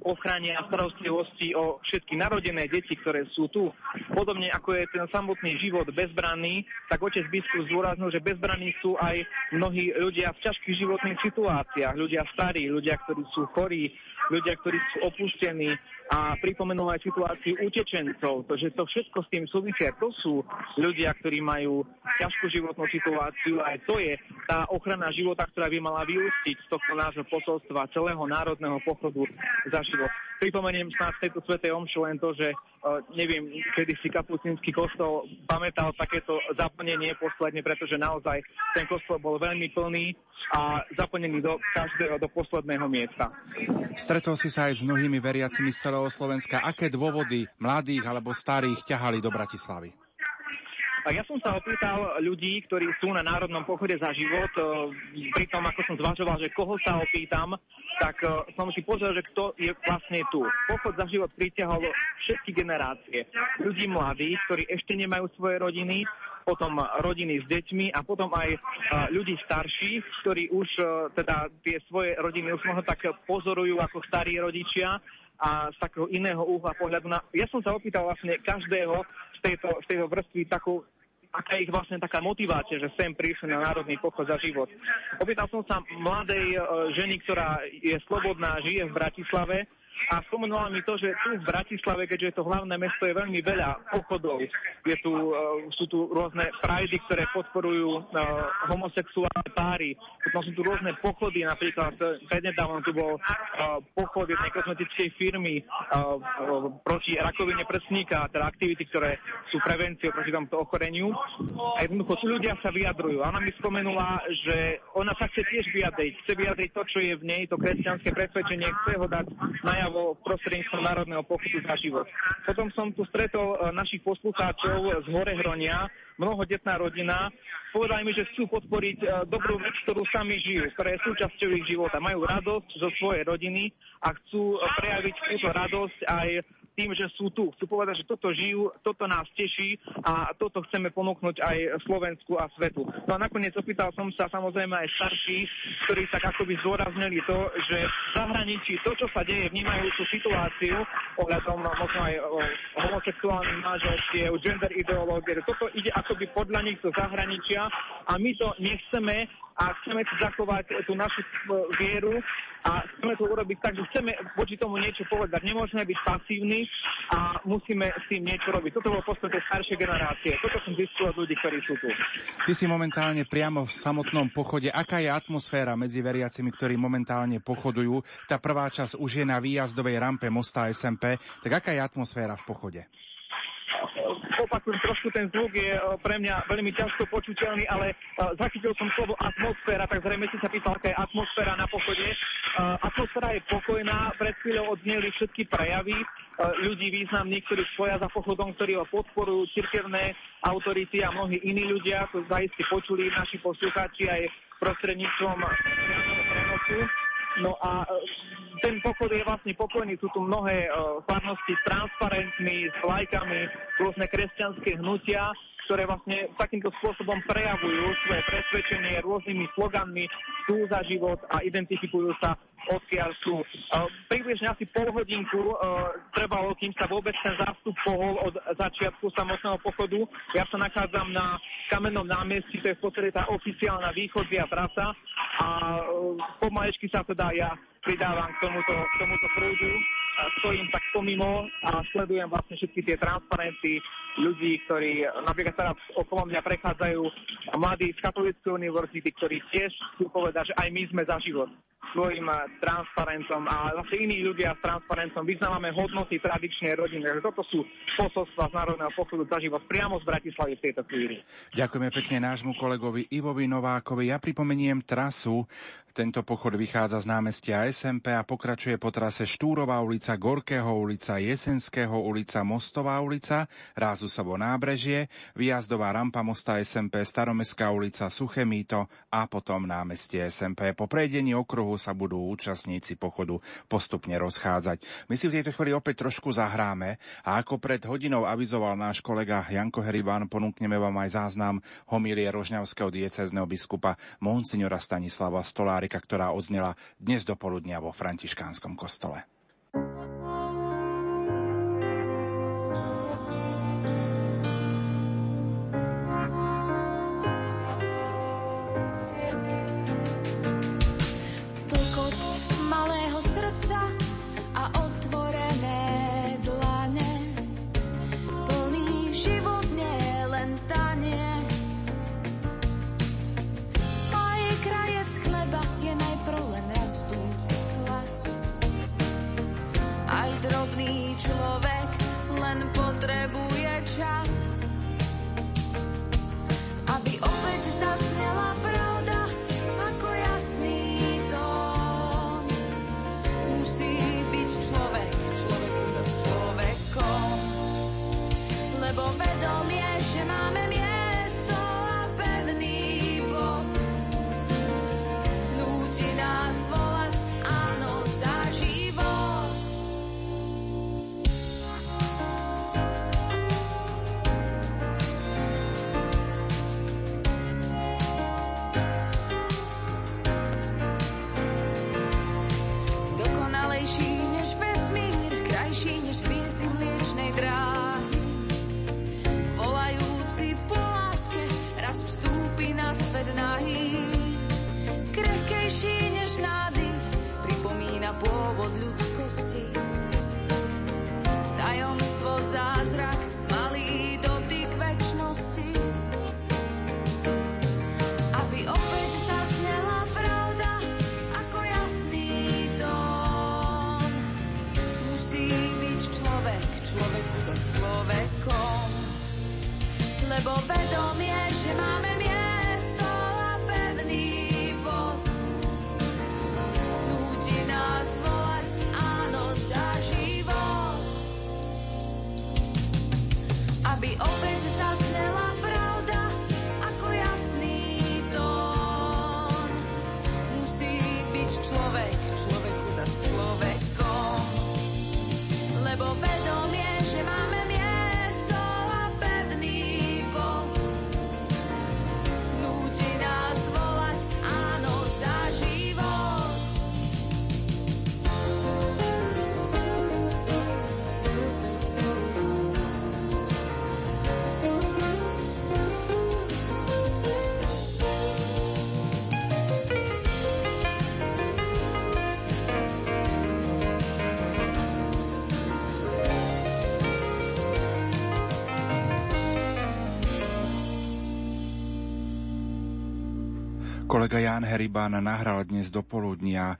ochrane a starostlivosti o všetky narodené deti, ktoré sú tu. Podobne ako je ten samotný život bezbranný, tak otec biskup zdôraznil, že bezbranní sú aj mnohí ľudia v ťažkých životných situáciách. Ľudia starí, ľudia, ktorí sú chorí, ľudia, ktorí sú opustení a pripomenul aj situáciu utečencov, to, že to všetko s tým súvisia. To sú ľudia, ktorí majú ťažkú životnú situáciu a aj to je tá ochrana života, ktorá by mala vyústiť z tohto nášho posolstva celého národného pochodu za život. Pripomeniem snad v tejto svetej omšu len to, že uh, neviem, kedy si kapucínsky kostol pamätal takéto zaplnenie posledne, pretože naozaj ten kostol bol veľmi plný a zaplnený do každého, do posledného miesta. Stretol si sa aj s mnohými veriacimi z celého Slovenska. Aké dôvody mladých alebo starých ťahali do Bratislavy? Ja som sa opýtal ľudí, ktorí sú na Národnom pochode za život, e, pri tom, ako som zvažoval, že koho sa opýtam, tak e, som si pozrel, že kto je vlastne tu. Pochod za život pritiahol všetky generácie. Ľudí mladých, ktorí ešte nemajú svoje rodiny, potom rodiny s deťmi a potom aj e, ľudí starších, ktorí už teda tie svoje rodiny už možno tak pozorujú ako starí rodičia a z takého iného uhla pohľadu. Na... Ja som sa opýtal vlastne každého z tejto, z tejto vrstvy takú, aká ich vlastne taká motivácia, že sem prišli na Národný pochod za život. Opýtal som sa mladej e, ženy, ktorá je slobodná, žije v Bratislave a spomenula mi to, že tu v Bratislave, keďže je to hlavné mesto, je veľmi veľa pochodov. Je tu, uh, sú tu rôzne prajdy, ktoré podporujú uh, homosexuálne páry. Potom sú tu rôzne pochody, napríklad uh, prednedávno tu bol pochod jednej kozmetickej firmy proti rakovine prsníka, teda aktivity, ktoré sú prevenciou proti tomuto ochoreniu. A jednoducho tu ľudia sa vyjadrujú. Ona mi spomenula, že ona sa chce tiež vyjadriť. Chce vyjadriť to, čo je v nej, to kresťanské presvedčenie, chce ho dať najav vo prostredníctvom Národného pochodu za život. Potom som tu stretol e, našich poslucháčov z Horehronia, mnohodetná rodina. Povedali mi, že chcú podporiť e, dobrú vec, ktorú sami žijú, ktorá je súčasťou ich života. Majú radosť zo svojej rodiny a chcú e, prejaviť túto radosť aj tým, že sú tu. Chcú povedať, že toto žijú, toto nás teší a toto chceme ponúknuť aj Slovensku a svetu. No a nakoniec opýtal som sa samozrejme aj starších, ktorí tak akoby zdôraznili to, že v zahraničí to, čo sa deje, vnímajú tú situáciu ohľadom možno aj o homosexuálnym manželstiev, gender ideológie. Toto ide akoby podľa nich do zahraničia a my to nechceme a chceme si zachovať tú našu e, vieru a chceme to urobiť tak, že chceme voči tomu niečo povedať. Nemôžeme byť pasívni a musíme s tým niečo robiť. Toto bolo podstate staršie generácie. Toto som zistil od ľudí, ktorí sú tu. Ty si momentálne priamo v samotnom pochode. Aká je atmosféra medzi veriacimi, ktorí momentálne pochodujú? Tá prvá časť už je na výjazdovej rampe mosta SMP. Tak aká je atmosféra v pochode? Opakujem, trošku ten zvuk je e, pre mňa veľmi ťažko počuteľný, ale uh, zachytil som slovo atmosféra, tak zrejme si sa pýtal, aká je atmosféra na pochode. Uh, atmosféra je pokojná, pred chvíľou odzneli všetky prejavy. ľudí významných, ktorí stoja za pochodom, ktorí ho podporujú, cirkevné autority a mnohí iní ľudia, to zaiste počuli naši poslucháči aj prostredníctvom prenosu. No a e, ten pochod je vlastne pokojný, sú tu mnohé uh, farnosti s s vlajkami, rôzne kresťanské hnutia, ktoré vlastne takýmto spôsobom prejavujú svoje presvedčenie rôznymi sloganmi, sú za život a identifikujú sa odkiaľ sú. Uh, približne asi pol hodinku uh, trebalo, kým sa vôbec ten zástup pohol od začiatku samotného pochodu. Ja sa nachádzam na kamennom námestí, to je v podstate tá oficiálna východzia trasa a uh, pomalečky sa teda ja pridávam k tomuto, k tomuto prúdu. Stojím tak pomimo a sledujem vlastne všetky tie transparenty ľudí, ktorí napríklad teraz okolo mňa prechádzajú mladí z katolíckej univerzity, ktorí tiež chcú povedať, že aj my sme za život svojim eh, transparentom a zase iní ľudia s transparentom vyznávame hodnoty tradičnej rodiny. Takže toto sú posolstva z Národného pochodu za život priamo z Bratislavy v tejto chvíli. Ďakujeme pekne nášmu kolegovi Ivovi Novákovi. Ja pripomeniem trasu. Tento pochod vychádza z námestia SMP a pokračuje po trase Štúrová ulica, Gorkého ulica, Jesenského ulica, Mostová ulica, Rázusovo nábrežie, výjazdová rampa mosta SMP, Staromestská ulica, Suché Mýto a potom námestie SMP. Po prejdení okruhu sa budú účastníci pochodu postupne rozchádzať. My si v tejto chvíli opäť trošku zahráme a ako pred hodinou avizoval náš kolega Janko Heribán, ponúkneme vám aj záznam homílie rožňavského diecezneho biskupa Monsignora Stanislava Stolárika, ktorá odznela dnes do poludnia vo františkánskom kostole. Potrebuje čas. Kolega Jan Heribán nahral dnes do poludnia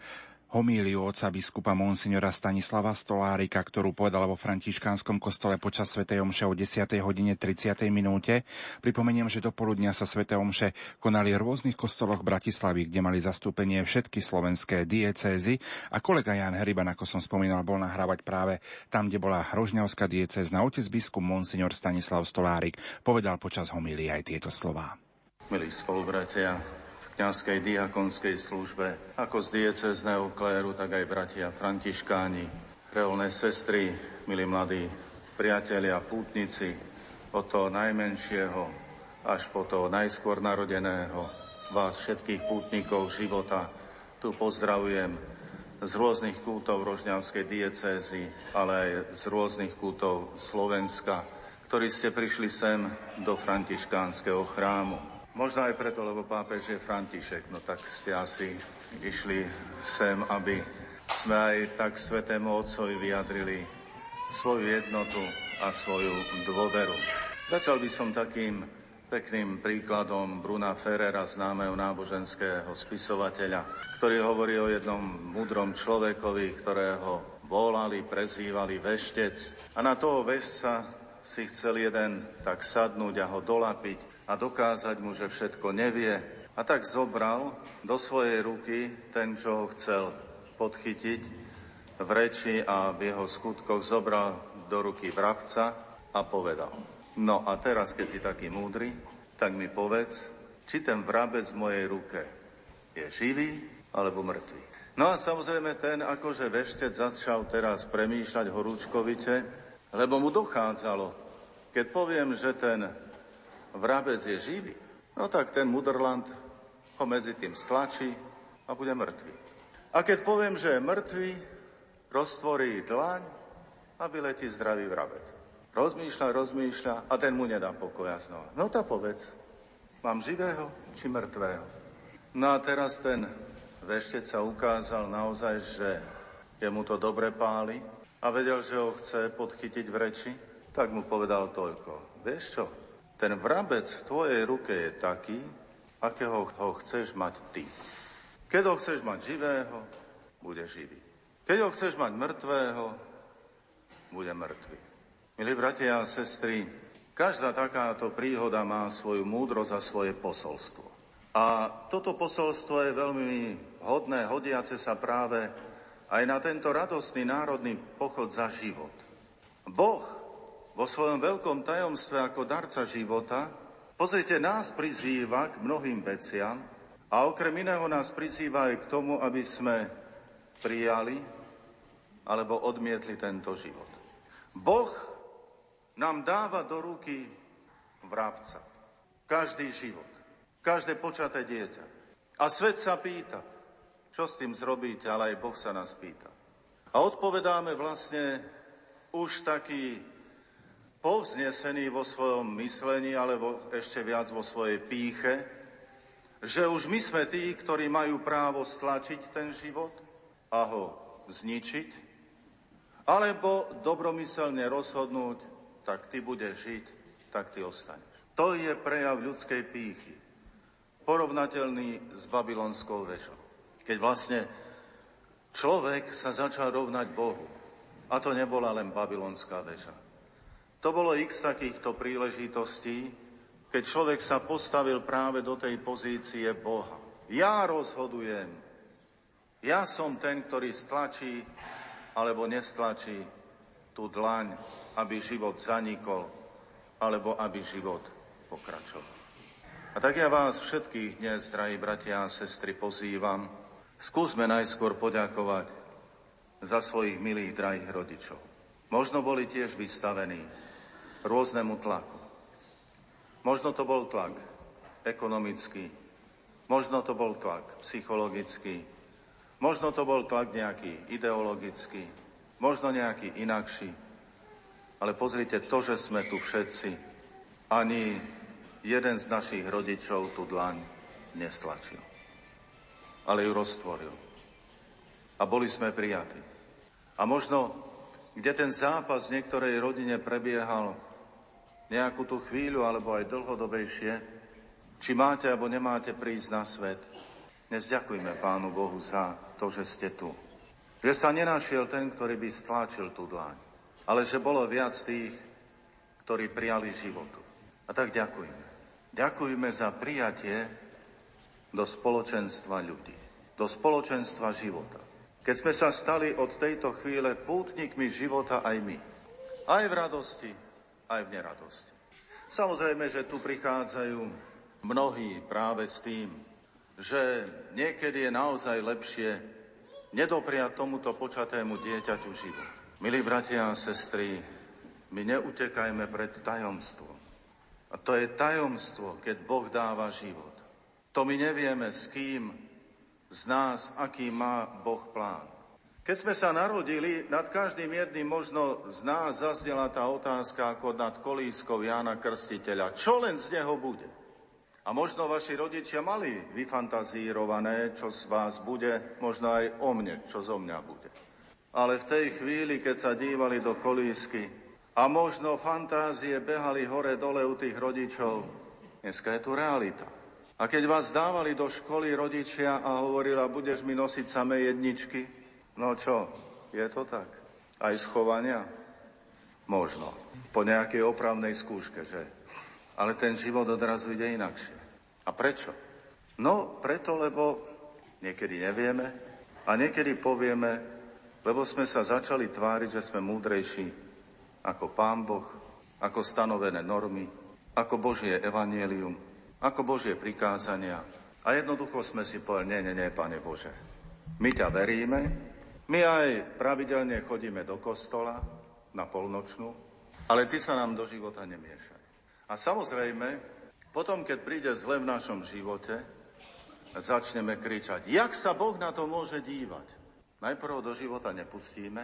homíliu oca biskupa monsignora Stanislava Stolárika, ktorú povedala vo františkánskom kostole počas Sv. Omše o 10. hodine 30. minúte. Pripomeniem, že do poludnia sa Sv. Omše konali v rôznych kostoloch Bratislavy, kde mali zastúpenie všetky slovenské diecézy a kolega Jan Heriban, ako som spomínal, bol nahrávať práve tam, kde bola Hrožňavská diecézna. Otec biskup monsignor Stanislav Stolárik povedal počas homílie aj tieto slová. Milí spolubratia, kňazskej diakonskej službe, ako z diecezného kléru, tak aj bratia františkáni, reolné sestry, milí mladí priatelia, pútnici, od toho najmenšieho až po toho najskôr narodeného, vás všetkých pútnikov života, tu pozdravujem z rôznych kútov Rožňavskej diecézy, ale aj z rôznych kútov Slovenska, ktorí ste prišli sem do františkánskeho chrámu. Možno aj preto, lebo pápež je František, no tak ste asi išli sem, aby sme aj tak Svetému Otcovi vyjadrili svoju jednotu a svoju dôveru. Začal by som takým pekným príkladom Bruna Ferrera, známeho náboženského spisovateľa, ktorý hovorí o jednom mudrom človekovi, ktorého volali, prezývali veštec. A na toho vešca si chcel jeden tak sadnúť a ho dolapiť a dokázať mu, že všetko nevie. A tak zobral do svojej ruky ten, čo ho chcel podchytiť v reči a v jeho skutkoch zobral do ruky vrabca a povedal. No a teraz, keď si taký múdry, tak mi povedz, či ten vrabec v mojej ruke je živý alebo mŕtvý. No a samozrejme ten akože veštec začal teraz premýšľať horúčkovite, lebo mu dochádzalo, keď poviem, že ten vrabec je živý, no tak ten mudrland ho medzi tým stlačí a bude mŕtvý. A keď poviem, že je mŕtvý, roztvorí dlaň a vyletí zdravý vrabec. Rozmýšľa, rozmýšľa a ten mu nedá pokoja znova. No tá povedz, mám živého či mŕtvého? No a teraz ten veštec sa ukázal naozaj, že je mu to dobre páli a vedel, že ho chce podchytiť v reči, tak mu povedal toľko. Vieš čo, ten vrabec v tvojej ruke je taký, akého ho chceš mať ty. Keď ho chceš mať živého, bude živý. Keď ho chceš mať mŕtvého, bude mŕtvý. Milí bratia a sestry, každá takáto príhoda má svoju múdrosť a svoje posolstvo. A toto posolstvo je veľmi hodné, hodiace sa práve aj na tento radostný národný pochod za život. Boh vo svojom veľkom tajomstve ako darca života, pozrite, nás prizýva k mnohým veciam a okrem iného nás prizýva aj k tomu, aby sme prijali alebo odmietli tento život. Boh nám dáva do ruky vrabca. Každý život, každé počaté dieťa. A svet sa pýta, čo s tým zrobíte, ale aj Boh sa nás pýta. A odpovedáme vlastne už taký povznesený vo svojom myslení, alebo ešte viac vo svojej píche, že už my sme tí, ktorí majú právo stlačiť ten život a ho zničiť, alebo dobromyselne rozhodnúť, tak ty budeš žiť, tak ty ostaneš. To je prejav ľudskej pýchy, porovnateľný s babylonskou väžou. Keď vlastne človek sa začal rovnať Bohu, a to nebola len babylonská väža. To bolo x takýchto príležitostí, keď človek sa postavil práve do tej pozície Boha. Ja rozhodujem. Ja som ten, ktorý stlačí alebo nestlačí tú dlaň, aby život zanikol, alebo aby život pokračoval. A tak ja vás všetkých dnes, drahí bratia a sestry, pozývam, skúsme najskôr poďakovať za svojich milých, drahých rodičov. Možno boli tiež vystavení rôznemu tlaku. Možno to bol tlak ekonomický, možno to bol tlak psychologický, možno to bol tlak nejaký ideologický, možno nejaký inakší. Ale pozrite, to, že sme tu všetci, ani jeden z našich rodičov tú dlaň nestlačil, ale ju roztvoril. A boli sme prijatí. A možno, kde ten zápas v niektorej rodine prebiehal nejakú tú chvíľu alebo aj dlhodobejšie, či máte alebo nemáte prísť na svet. Dnes ďakujme Pánu Bohu za to, že ste tu. Že sa nenašiel ten, ktorý by stláčil tú dlaň, ale že bolo viac tých, ktorí prijali životu. A tak ďakujme. Ďakujme za prijatie do spoločenstva ľudí, do spoločenstva života. Keď sme sa stali od tejto chvíle pútnikmi života aj my, aj v radosti, aj v neradosti. Samozrejme, že tu prichádzajú mnohí práve s tým, že niekedy je naozaj lepšie nedopriať tomuto počatému dieťaťu život. Milí bratia a sestry, my neutekajme pred tajomstvom. A to je tajomstvo, keď Boh dáva život. To my nevieme, s kým z nás, aký má Boh plán. Keď sme sa narodili, nad každým jedným možno z nás zaznela tá otázka ako nad kolískou Jána Krstiteľa. Čo len z neho bude? A možno vaši rodičia mali vyfantazírované, čo z vás bude, možno aj o mne, čo zo mňa bude. Ale v tej chvíli, keď sa dívali do kolísky a možno fantázie behali hore-dole u tých rodičov, dneska je tu realita. A keď vás dávali do školy rodičia a hovorila, budeš mi nosiť samé jedničky, no čo, je to tak? Aj schovania? Možno. Po nejakej opravnej skúške, že? Ale ten život odrazu ide inakšie. A prečo? No, preto, lebo niekedy nevieme a niekedy povieme, lebo sme sa začali tváriť, že sme múdrejší ako Pán Boh, ako stanovené normy, ako Božie evanielium, ako Božie prikázania. A jednoducho sme si povedali, nie, nie, nie, Pane Bože, my ťa veríme, my aj pravidelne chodíme do kostola na polnočnú, ale ty sa nám do života nemiešaj. A samozrejme, potom, keď príde zle v našom živote, začneme kričať, jak sa Boh na to môže dívať. Najprv do života nepustíme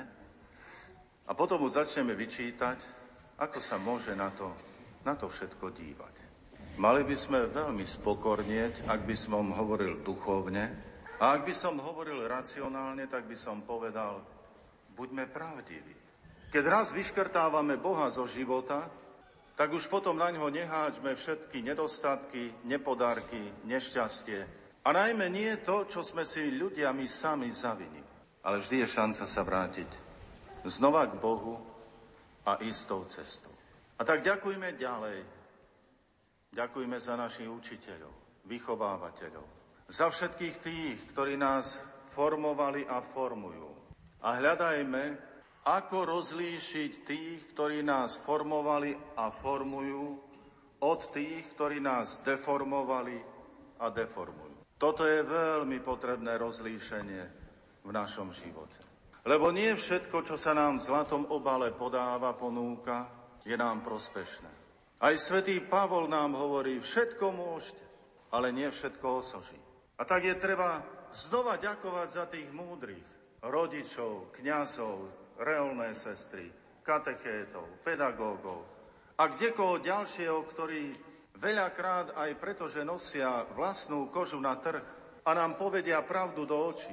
a potom mu začneme vyčítať, ako sa môže na to, na to všetko dívať. Mali by sme veľmi spokornieť, ak by som hovoril duchovne, a ak by som hovoril racionálne, tak by som povedal, buďme pravdiví. Keď raz vyškrtávame Boha zo života, tak už potom na ňo neháčme všetky nedostatky, nepodarky, nešťastie. A najmä nie to, čo sme si ľudia my sami zavinili. Ale vždy je šanca sa vrátiť znova k Bohu a istou cestou. A tak ďakujme ďalej. Ďakujme za našich učiteľov, vychovávateľov, za všetkých tých, ktorí nás formovali a formujú. A hľadajme, ako rozlíšiť tých, ktorí nás formovali a formujú, od tých, ktorí nás deformovali a deformujú. Toto je veľmi potrebné rozlíšenie v našom živote. Lebo nie všetko, čo sa nám v zlatom obale podáva, ponúka, je nám prospešné. Aj svätý Pavol nám hovorí, všetko môžete, ale nie všetko osoží. A tak je treba znova ďakovať za tých múdrych, rodičov, kňazov, reálne sestry, katechétov, pedagógov a kdekoho ďalšieho, ktorí veľakrát aj preto, že nosia vlastnú kožu na trh a nám povedia pravdu do očí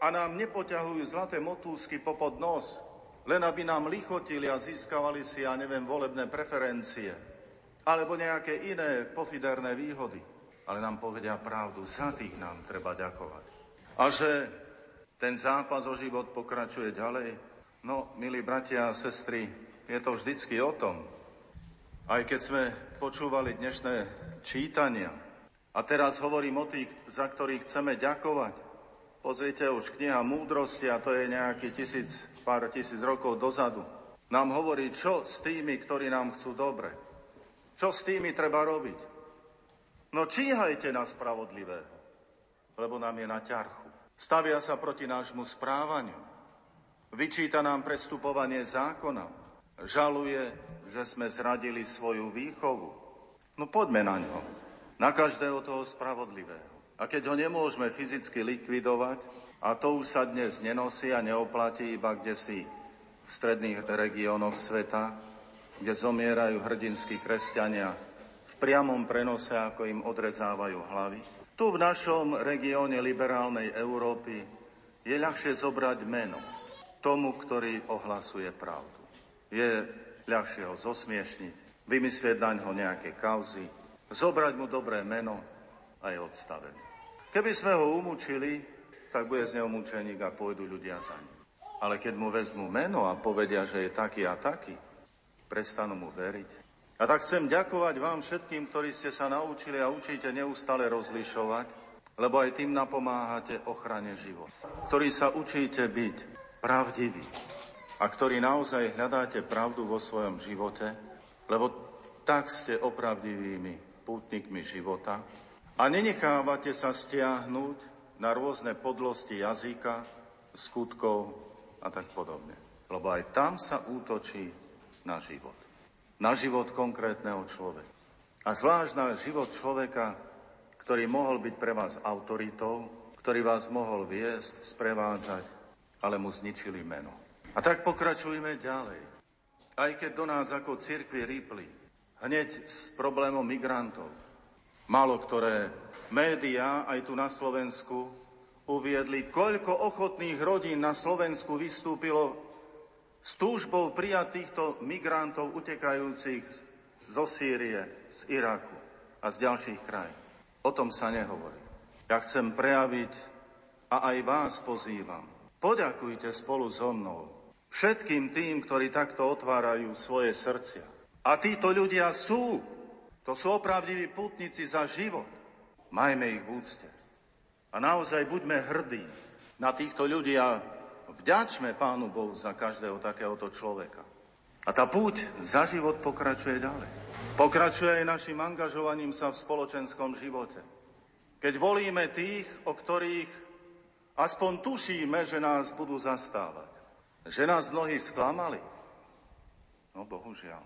a nám nepoťahujú zlaté motúsky popod nos, len aby nám lichotili a získavali si, ja neviem, volebné preferencie alebo nejaké iné pofiderné výhody ale nám povedia pravdu. Za tých nám treba ďakovať. A že ten zápas o život pokračuje ďalej, no, milí bratia a sestry, je to vždycky o tom. Aj keď sme počúvali dnešné čítania, a teraz hovorím o tých, za ktorých chceme ďakovať. Pozrite už kniha múdrosti, a to je nejaký tisíc, pár tisíc rokov dozadu. Nám hovorí, čo s tými, ktorí nám chcú dobre. Čo s tými treba robiť. No číhajte na spravodlivého, lebo nám je na ťarchu. Stavia sa proti nášmu správaniu. Vyčíta nám prestupovanie zákona. Žaluje, že sme zradili svoju výchovu. No poďme na ňo. Na každého toho spravodlivého. A keď ho nemôžeme fyzicky likvidovať, a to už sa dnes nenosí a neoplatí iba kde si v stredných regiónoch sveta, kde zomierajú hrdinskí kresťania, priamom prenose, ako im odrezávajú hlavy. Tu v našom regióne liberálnej Európy je ľahšie zobrať meno tomu, ktorý ohlasuje pravdu. Je ľahšie ho zosmiešniť, vymyslieť na ňo nejaké kauzy, zobrať mu dobré meno a je odstavený. Keby sme ho umúčili, tak bude z neho mučeník a pôjdu ľudia za ním. Ale keď mu vezmu meno a povedia, že je taký a taký, prestanú mu veriť. A tak chcem ďakovať vám všetkým, ktorí ste sa naučili a učíte neustále rozlišovať, lebo aj tým napomáhate ochrane života. Ktorí sa učíte byť pravdiví a ktorí naozaj hľadáte pravdu vo svojom živote, lebo tak ste opravdivými pútnikmi života a nenechávate sa stiahnuť na rôzne podlosti jazyka, skutkov a tak podobne. Lebo aj tam sa útočí na život. Na život konkrétneho človeka. A zvlášť na život človeka, ktorý mohol byť pre vás autoritou, ktorý vás mohol viesť, sprevádzať, ale mu zničili meno. A tak pokračujeme ďalej. Aj keď do nás ako cirkvi rýpli, hneď s problémom migrantov, Málo ktoré médiá aj tu na Slovensku uviedli, koľko ochotných rodín na Slovensku vystúpilo s túžbou prijať týchto migrantov utekajúcich zo Sýrie, z Iraku a z ďalších krajín. O tom sa nehovorí. Ja chcem prejaviť a aj vás pozývam. Poďakujte spolu so mnou všetkým tým, ktorí takto otvárajú svoje srdcia. A títo ľudia sú to sú opravdiví putníci za život. Majme ich v úcte. A naozaj buďme hrdí na týchto ľudí a vďačme Pánu Bohu za každého takéhoto človeka. A tá púť za život pokračuje ďalej. Pokračuje aj našim angažovaním sa v spoločenskom živote. Keď volíme tých, o ktorých aspoň tušíme, že nás budú zastávať. Že nás mnohí sklamali. No bohužiaľ.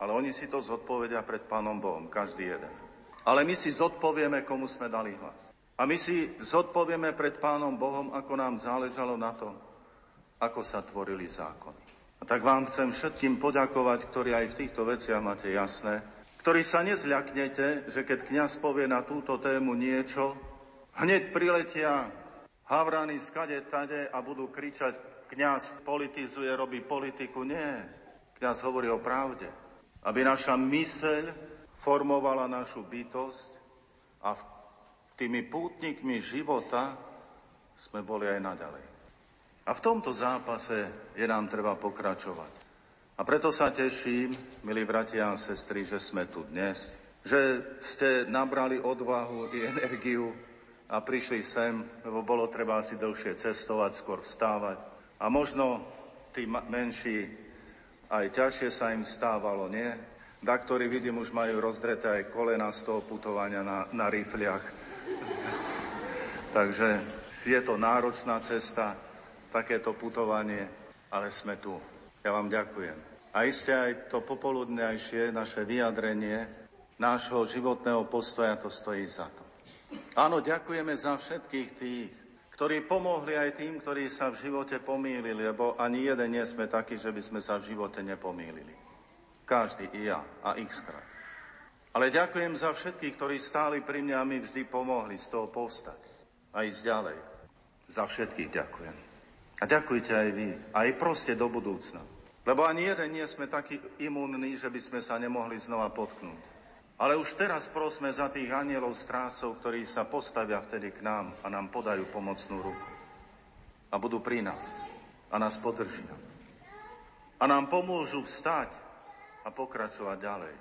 Ale oni si to zodpovedia pred Pánom Bohom, každý jeden. Ale my si zodpovieme, komu sme dali hlas. A my si zodpovieme pred Pánom Bohom, ako nám záležalo na tom, ako sa tvorili zákony. A tak vám chcem všetkým poďakovať, ktorí aj v týchto veciach máte jasné, ktorí sa nezľaknete, že keď kňaz povie na túto tému niečo, hneď priletia havrany skade tade a budú kričať, kňaz politizuje, robí politiku. Nie, kňaz hovorí o pravde aby naša myseľ formovala našu bytosť a tými pútnikmi života sme boli aj naďalej. A v tomto zápase je nám treba pokračovať. A preto sa teším, milí bratia a sestry, že sme tu dnes, že ste nabrali odvahu i energiu a prišli sem, lebo bolo treba asi dlhšie cestovať, skôr vstávať. A možno tí menší aj ťažšie sa im stávalo, nie? Da, ktorí vidím, už majú rozdreté aj kolena z toho putovania na, na rifliach. Takže je to náročná cesta, takéto putovanie, ale sme tu. Ja vám ďakujem. A iste aj to popoludnejšie naše vyjadrenie nášho životného postoja to stojí za to. Áno, ďakujeme za všetkých tých, ktorí pomohli aj tým, ktorí sa v živote pomýlili, lebo ani jeden nie sme takí, že by sme sa v živote nepomýlili. Každý, i ja, a x krát. Ale ďakujem za všetkých, ktorí stáli pri mňa a mi vždy pomohli z toho povstať a ísť ďalej. Za všetkých ďakujem. A ďakujte aj vy, aj proste do budúcna. Lebo ani jeden nie sme takí imunní, že by sme sa nemohli znova potknúť. Ale už teraz prosme za tých anielov strásov, ktorí sa postavia vtedy k nám a nám podajú pomocnú ruku. A budú pri nás. A nás podržia. A nám pomôžu vstať a pokračovať ďalej.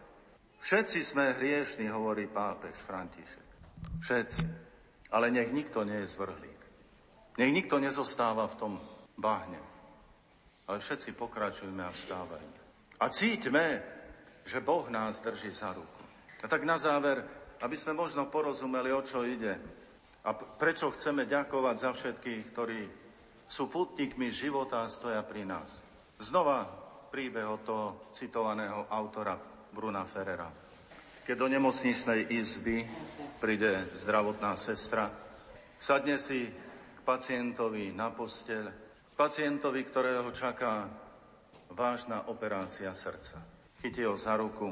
Všetci sme hriešni, hovorí pápež František. Všetci. Ale nech nikto nie je zvrhlík. Nech nikto nezostáva v tom bahne. Ale všetci pokračujeme a vstávajme. A cíťme, že Boh nás drží za ruku. A tak na záver, aby sme možno porozumeli, o čo ide a prečo chceme ďakovať za všetkých, ktorí sú putníkmi života a stoja pri nás. Znova príbeh od toho citovaného autora Bruna Ferrera. Keď do nemocničnej izby príde zdravotná sestra, sadne si pacientovi na posteľ, pacientovi, ktorého čaká vážna operácia srdca. Chytí ho za ruku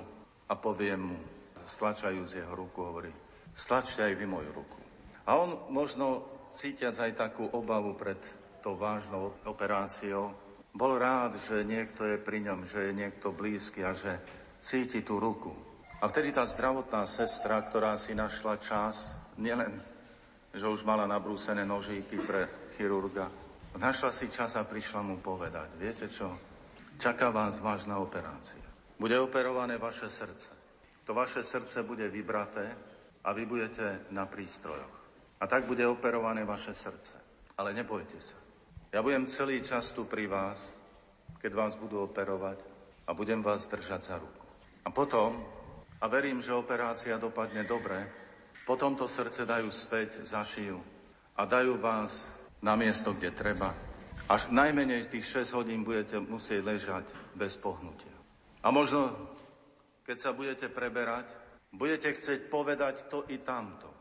a povie mu, stlačajúc jeho ruku, hovorí, stlačte aj vy moju ruku. A on možno cítiac aj takú obavu pred tou vážnou operáciou, bol rád, že niekto je pri ňom, že je niekto blízky a že cíti tú ruku. A vtedy tá zdravotná sestra, ktorá si našla čas, nielen, že už mala nabrúsené nožíky pre chirurga. Našla si čas a prišla mu povedať, viete čo, čaká vás vážna operácia. Bude operované vaše srdce. To vaše srdce bude vybraté a vy budete na prístrojoch. A tak bude operované vaše srdce. Ale nebojte sa. Ja budem celý čas tu pri vás, keď vás budú operovať a budem vás držať za ruku. A potom, a verím, že operácia dopadne dobre, potom to srdce dajú späť, zašijú a dajú vás na miesto, kde treba. Až najmenej tých 6 hodín budete musieť ležať bez pohnutia. A možno, keď sa budete preberať, budete chcieť povedať to i tamto.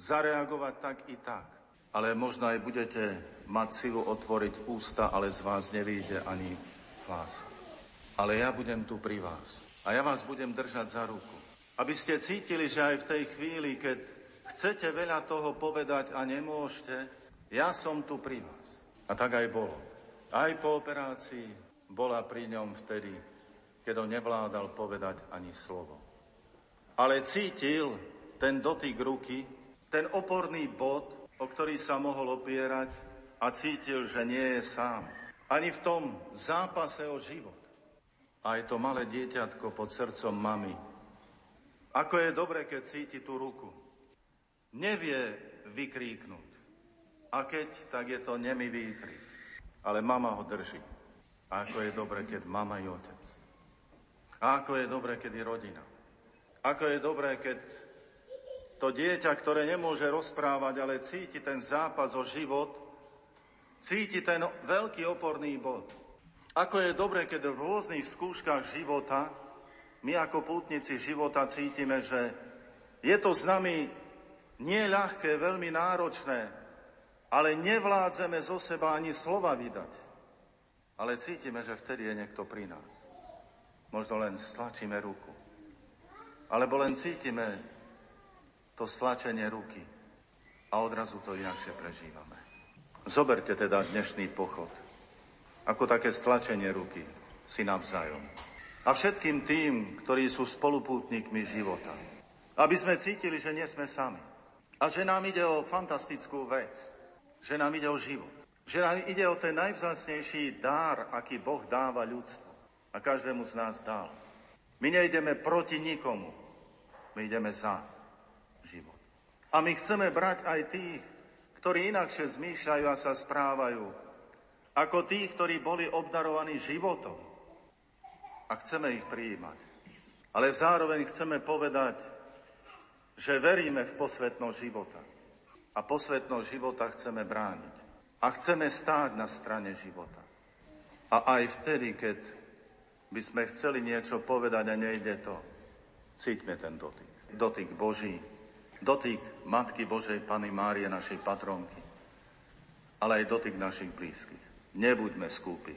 Zareagovať tak i tak. Ale možno aj budete mať silu otvoriť ústa, ale z vás nevíde ani hlas. Ale ja budem tu pri vás. A ja vás budem držať za ruku. Aby ste cítili, že aj v tej chvíli, keď chcete veľa toho povedať a nemôžete, ja som tu pri vás. A tak aj bolo. Aj po operácii bola pri ňom vtedy, keď on nevládal povedať ani slovo. Ale cítil ten dotyk ruky, ten oporný bod, o ktorý sa mohol opierať a cítil, že nie je sám. Ani v tom zápase o život. Aj to malé dieťatko pod srdcom mamy. Ako je dobre, keď cíti tú ruku. Nevie vykríknuť. A keď, tak je to nemý výkrik. Ale mama ho drží. A ako je dobre, keď mama i otec. A ako je dobre, keď je rodina. Ako je dobré, keď to dieťa, ktoré nemôže rozprávať, ale cíti ten zápas o život, cíti ten veľký oporný bod. Ako je dobré, keď v rôznych skúškach života my ako pútnici života cítime, že je to s nami nie veľmi náročné, ale nevládzeme zo seba ani slova vydať. Ale cítime, že vtedy je niekto pri nás. Možno len stlačíme ruku. Alebo len cítime to stlačenie ruky a odrazu to inakšie prežívame. Zoberte teda dnešný pochod ako také stlačenie ruky si navzájom. A všetkým tým, ktorí sú spolupútnikmi života. Aby sme cítili, že nie sme sami. A že nám ide o fantastickú vec. Že nám ide o život. Že nám ide o ten najvzácnejší dár, aký Boh dáva ľudstvu a každému z nás dal. My nejdeme proti nikomu, my ideme za život. A my chceme brať aj tých, ktorí inakšie zmýšľajú a sa správajú, ako tých, ktorí boli obdarovaní životom. A chceme ich prijímať. Ale zároveň chceme povedať, že veríme v posvetnosť života. A posvetnosť života chceme brániť. A chceme stáť na strane života. A aj vtedy, keď by sme chceli niečo povedať a nejde to, cítme ten dotyk. Dotyk Boží, dotyk Matky Božej Pany Márie, našej patronky, ale aj dotyk našich blízkych. Nebuďme skúpi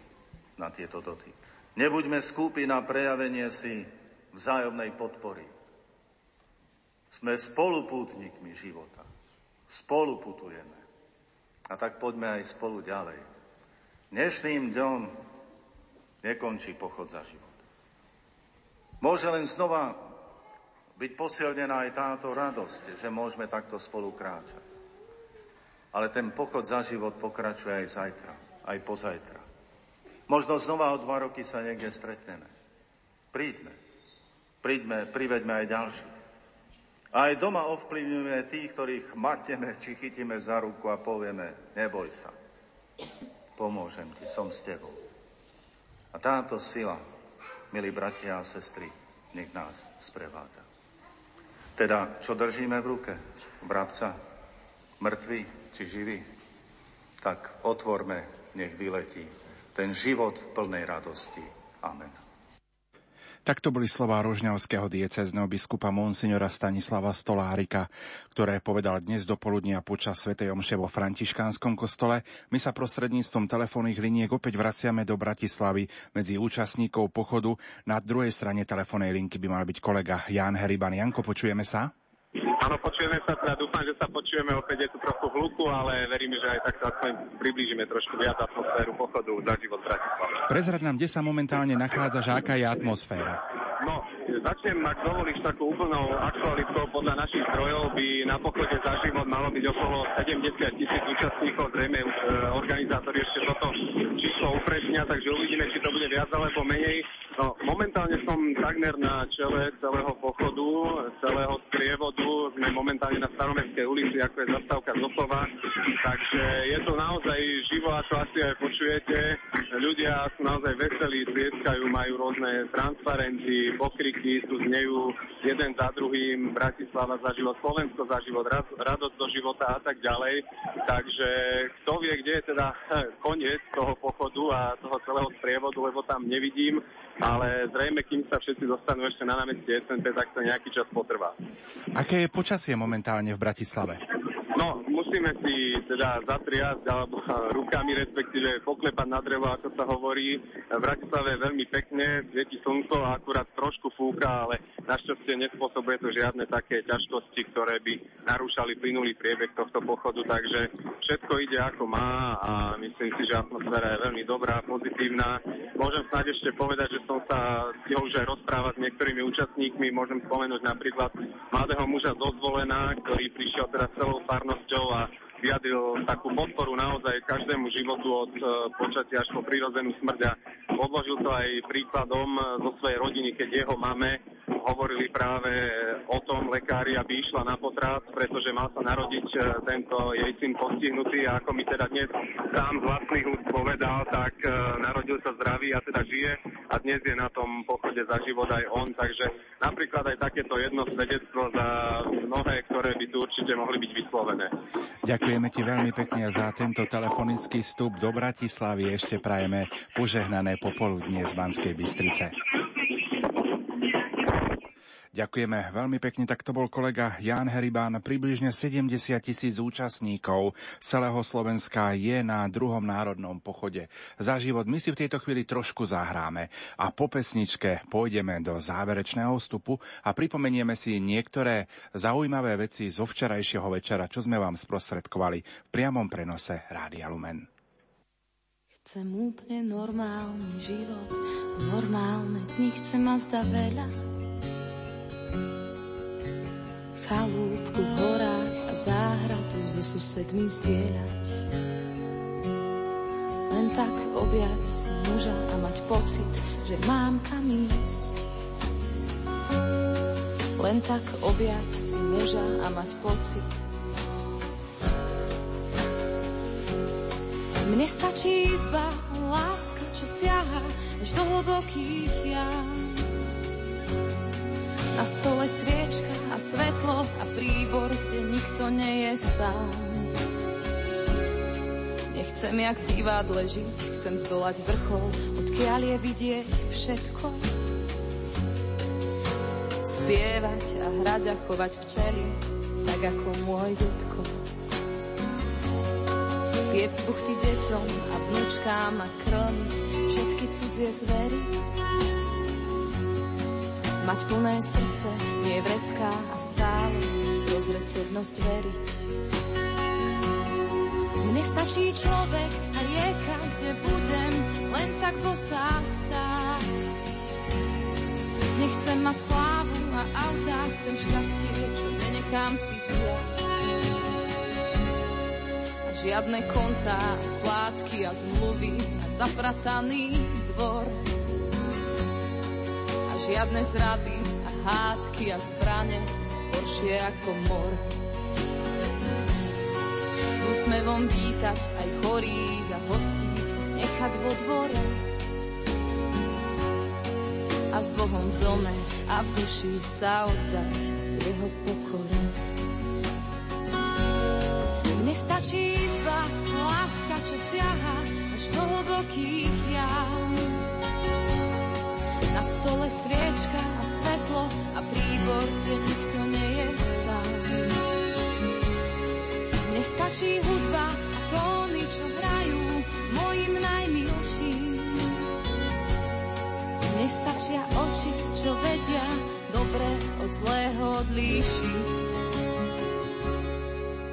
na tieto dotyky. Nebuďme skúpi na prejavenie si vzájomnej podpory. Sme spolupútnikmi života. Spoluputujeme. A tak poďme aj spolu ďalej. Dnešným dňom nekončí pochod za život. Môže len znova byť posilnená aj táto radosť, že môžeme takto spolu kráčať. Ale ten pochod za život pokračuje aj zajtra, aj pozajtra. Možno znova o dva roky sa niekde stretneme. Príďme. Príďme, priveďme aj ďalších. A aj doma ovplyvňujeme tých, ktorých matneme, či chytíme za ruku a povieme, neboj sa. Pomôžem ti, som s tebou. A táto sila, milí bratia a sestry, nech nás sprevádza. Teda, čo držíme v ruke? Vrabca, mŕtvy či živý? Tak otvorme, nech vyletí ten život v plnej radosti. Amen. Takto boli slová rožňavského diecezneho biskupa Monsignora Stanislava Stolárika, ktoré povedal dnes do poludnia počas Sv. Omše vo Františkánskom kostole. My sa prostredníctvom telefónnych liniek opäť vraciame do Bratislavy medzi účastníkov pochodu. Na druhej strane telefónnej linky by mal byť kolega Jan Heriban. Janko, počujeme sa? Áno, počujeme sa, teda dúfam, že sa počujeme, opäť je tu trochu hluku, ale veríme, že aj takto aspoň priblížime trošku viac atmosféru pochodu za život Bratislava. Prezrad nám, kde sa momentálne nachádza, že aká je atmosféra. No, začnem, ak dovolíš, takú úplnou aktualitkou. Podľa našich zdrojov by na pochode za život malo byť okolo 70 tisíc účastníkov. Zrejme e, organizátori ešte toto číslo upresnia, takže uvidíme, či to bude viac alebo menej. No, momentálne som takmer na čele celého pochodu, celého sprievodu. Sme momentálne na Staromestskej ulici, ako je zastávka Zopova. Takže je to naozaj živo, ako asi aj počujete. Ľudia sú naozaj veselí, trieskajú, majú rôzne transparenty, pokriky, tu znejú jeden za druhým, Bratislava za život, Slovensko za život, rad- radosť do života a tak ďalej. Takže kto vie, kde je teda koniec toho pochodu a toho celého sprievodu, lebo tam nevidím, ale zrejme, kým sa všetci dostanú ešte na námestie SNP, tak to nejaký čas potrvá. Aké je počasie momentálne v Bratislave? No, musíme si teda zatriasť alebo rukami, respektíve poklepať na drevo, ako sa hovorí. V Bratislave veľmi pekne, svieti slnko a akurát trošku fúka, ale našťastie nespôsobuje to žiadne také ťažkosti, ktoré by narúšali plynulý priebeh tohto pochodu, takže všetko ide ako má a myslím si, že atmosféra je veľmi dobrá, pozitívna. Môžem snáď ešte povedať, že som sa stihol už aj rozprávať s niektorými účastníkmi, môžem spomenúť napríklad mladého muža zo Zvolená, ktorý prišiel teraz celou farnosťou a vyjadril takú podporu naozaj každému životu od e, počatia až po prírodzenú smrť a odložil to aj príkladom e, zo svojej rodiny, keď jeho mame hovorili práve o tom lekári, aby išla na potrat, pretože mal sa narodiť e, tento jej syn postihnutý. A ako mi teda dnes sám z vlastných úst povedal, tak e, narodil sa zdravý a teda žije. A dnes je na tom pochode za život aj on, takže napríklad aj takéto jedno svedectvo za mnohé, ktoré by tu určite mohli byť vyslovené. Ďakujeme ti veľmi pekne za tento telefonický vstup do Bratislavy. Ešte prajeme požehnané popoludnie z Banskej Bystrice. Ďakujeme veľmi pekne, tak to bol kolega Jan Heribán. Približne 70 tisíc účastníkov celého Slovenska je na druhom národnom pochode za život. My si v tejto chvíli trošku zahráme a po pesničke pôjdeme do záverečného vstupu a pripomenieme si niektoré zaujímavé veci zo včerajšieho večera, čo sme vám sprostredkovali v priamom prenose Rádia Lumen. Chcem úplne normálny život, normálne dni, chcem zda veľa. Chalúbku v horách a záhradu so susedmi zdieľať. Len tak objať muža a mať pocit, že mám kam ísť. Len tak objať si muža a mať pocit, Mne stačí izba, láska, čo siaha až do hlbokých jam. Na stole sviečka a svetlo a príbor, kde nikto nie je sám. Nechcem jak v divadle žiť, chcem zdolať vrchol, odkiaľ je vidieť všetko. Spievať a hrať a chovať včely, tak ako môj detko. Piec buchty deťom a vnúčkám a krmiť všetky cudzie zvery. Mať plné srdce, nie vrecká a stále rozreteľnosť veriť. Mne stačí človek a rieka, kde budem len tak bosá stáť. Nechcem mať slávu a autá, chcem šťastie, čo nenechám si vziať. A žiadne kontá, splátky a zmluvy a zaprataný dvor. Žiadne zrady a hádky a zbrane, horšie ako mor. S úsmevom vítať aj chorých a hostí, znechať vo dvore. A s Bohom v dome a v duši sa oddať jeho pokore. Mne stačí izba, láska, čo siaha až do hlbokých jam. Stole sviečka a svetlo a príbor, kde nikto nie je sám. Mne stačí hudba a tóny, čo hrajú mojim najmilším. Mne stačia oči, čo vedia dobre od zlého odlíšiť.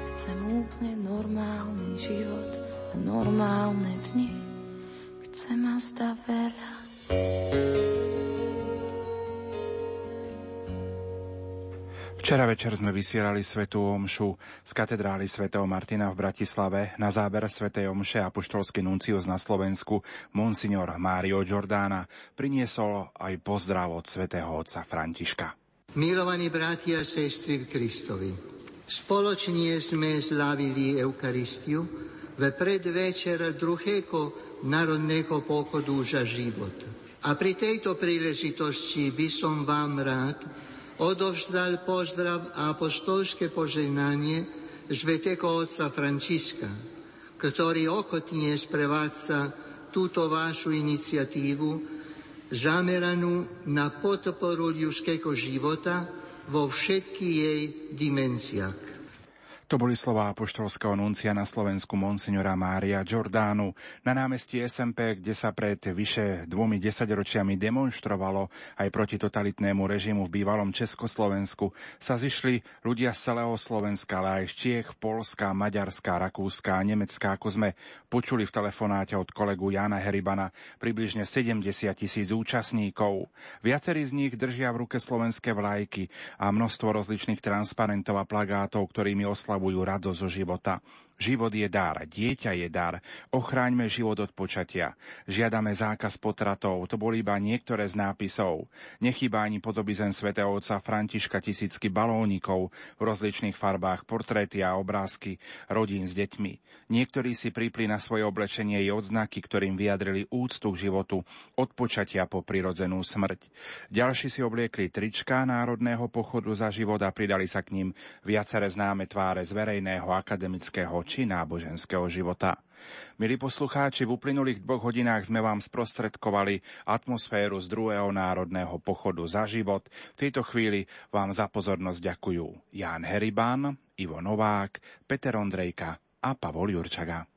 Chcem úplne normálny život a normálne dni. Chcem a veľa. Včera večer sme vysielali svetú omšu z katedrály svätého Martina v Bratislave. Na záber svätej omše apoštolský nuncius na Slovensku Monsignor Mário Giordána priniesol aj pozdrav od svätého otca Františka. Milovaní bratia a sestry v Kristovi, spoločne sme slavili Eucharistiu v predvečer druhého národného pochodu za život. A pri tejto príležitosti by som vám rád odovzdal pozdrav a apostolské požehnanie svätého otca Františka, ktorý ochotne sprevádza túto vašu iniciatívu zameranú na podporu ľudského života vo všetkých jej dimenziách. To boli slova apoštolského nuncia na Slovensku monsignora Mária Giordánu. Na námestí SMP, kde sa pred vyše dvomi desaťročiami demonstrovalo aj proti totalitnému režimu v bývalom Československu, sa zišli ľudia z celého Slovenska, ale aj z Čiech, Polska, Maďarska, Rakúska a Nemecka, ako sme počuli v telefonáte od kolegu Jana Heribana, približne 70 tisíc účastníkov. Viacerí z nich držia v ruke slovenské vlajky a množstvo rozličných transparentov a plagátov, ktorými oslavujú oslavujú radosť zo života. Život je dar, dieťa je dar, ochráňme život od počatia. Žiadame zákaz potratov, to boli iba niektoré z nápisov. Nechýba ani podobizen svätého otca Františka tisícky balónikov v rozličných farbách, portréty a obrázky rodín s deťmi. Niektorí si pripli na svoje oblečenie i odznaky, ktorým vyjadrili úctu k životu od počatia po prirodzenú smrť. Ďalší si obliekli trička národného pochodu za život a pridali sa k ním viaceré známe tváre z verejného akademického či náboženského života. Milí poslucháči, v uplynulých dvoch hodinách sme vám sprostredkovali atmosféru z druhého národného pochodu za život. V tejto chvíli vám za pozornosť ďakujú Ján Heriban, Ivo Novák, Peter Ondrejka a Pavol Jurčaga.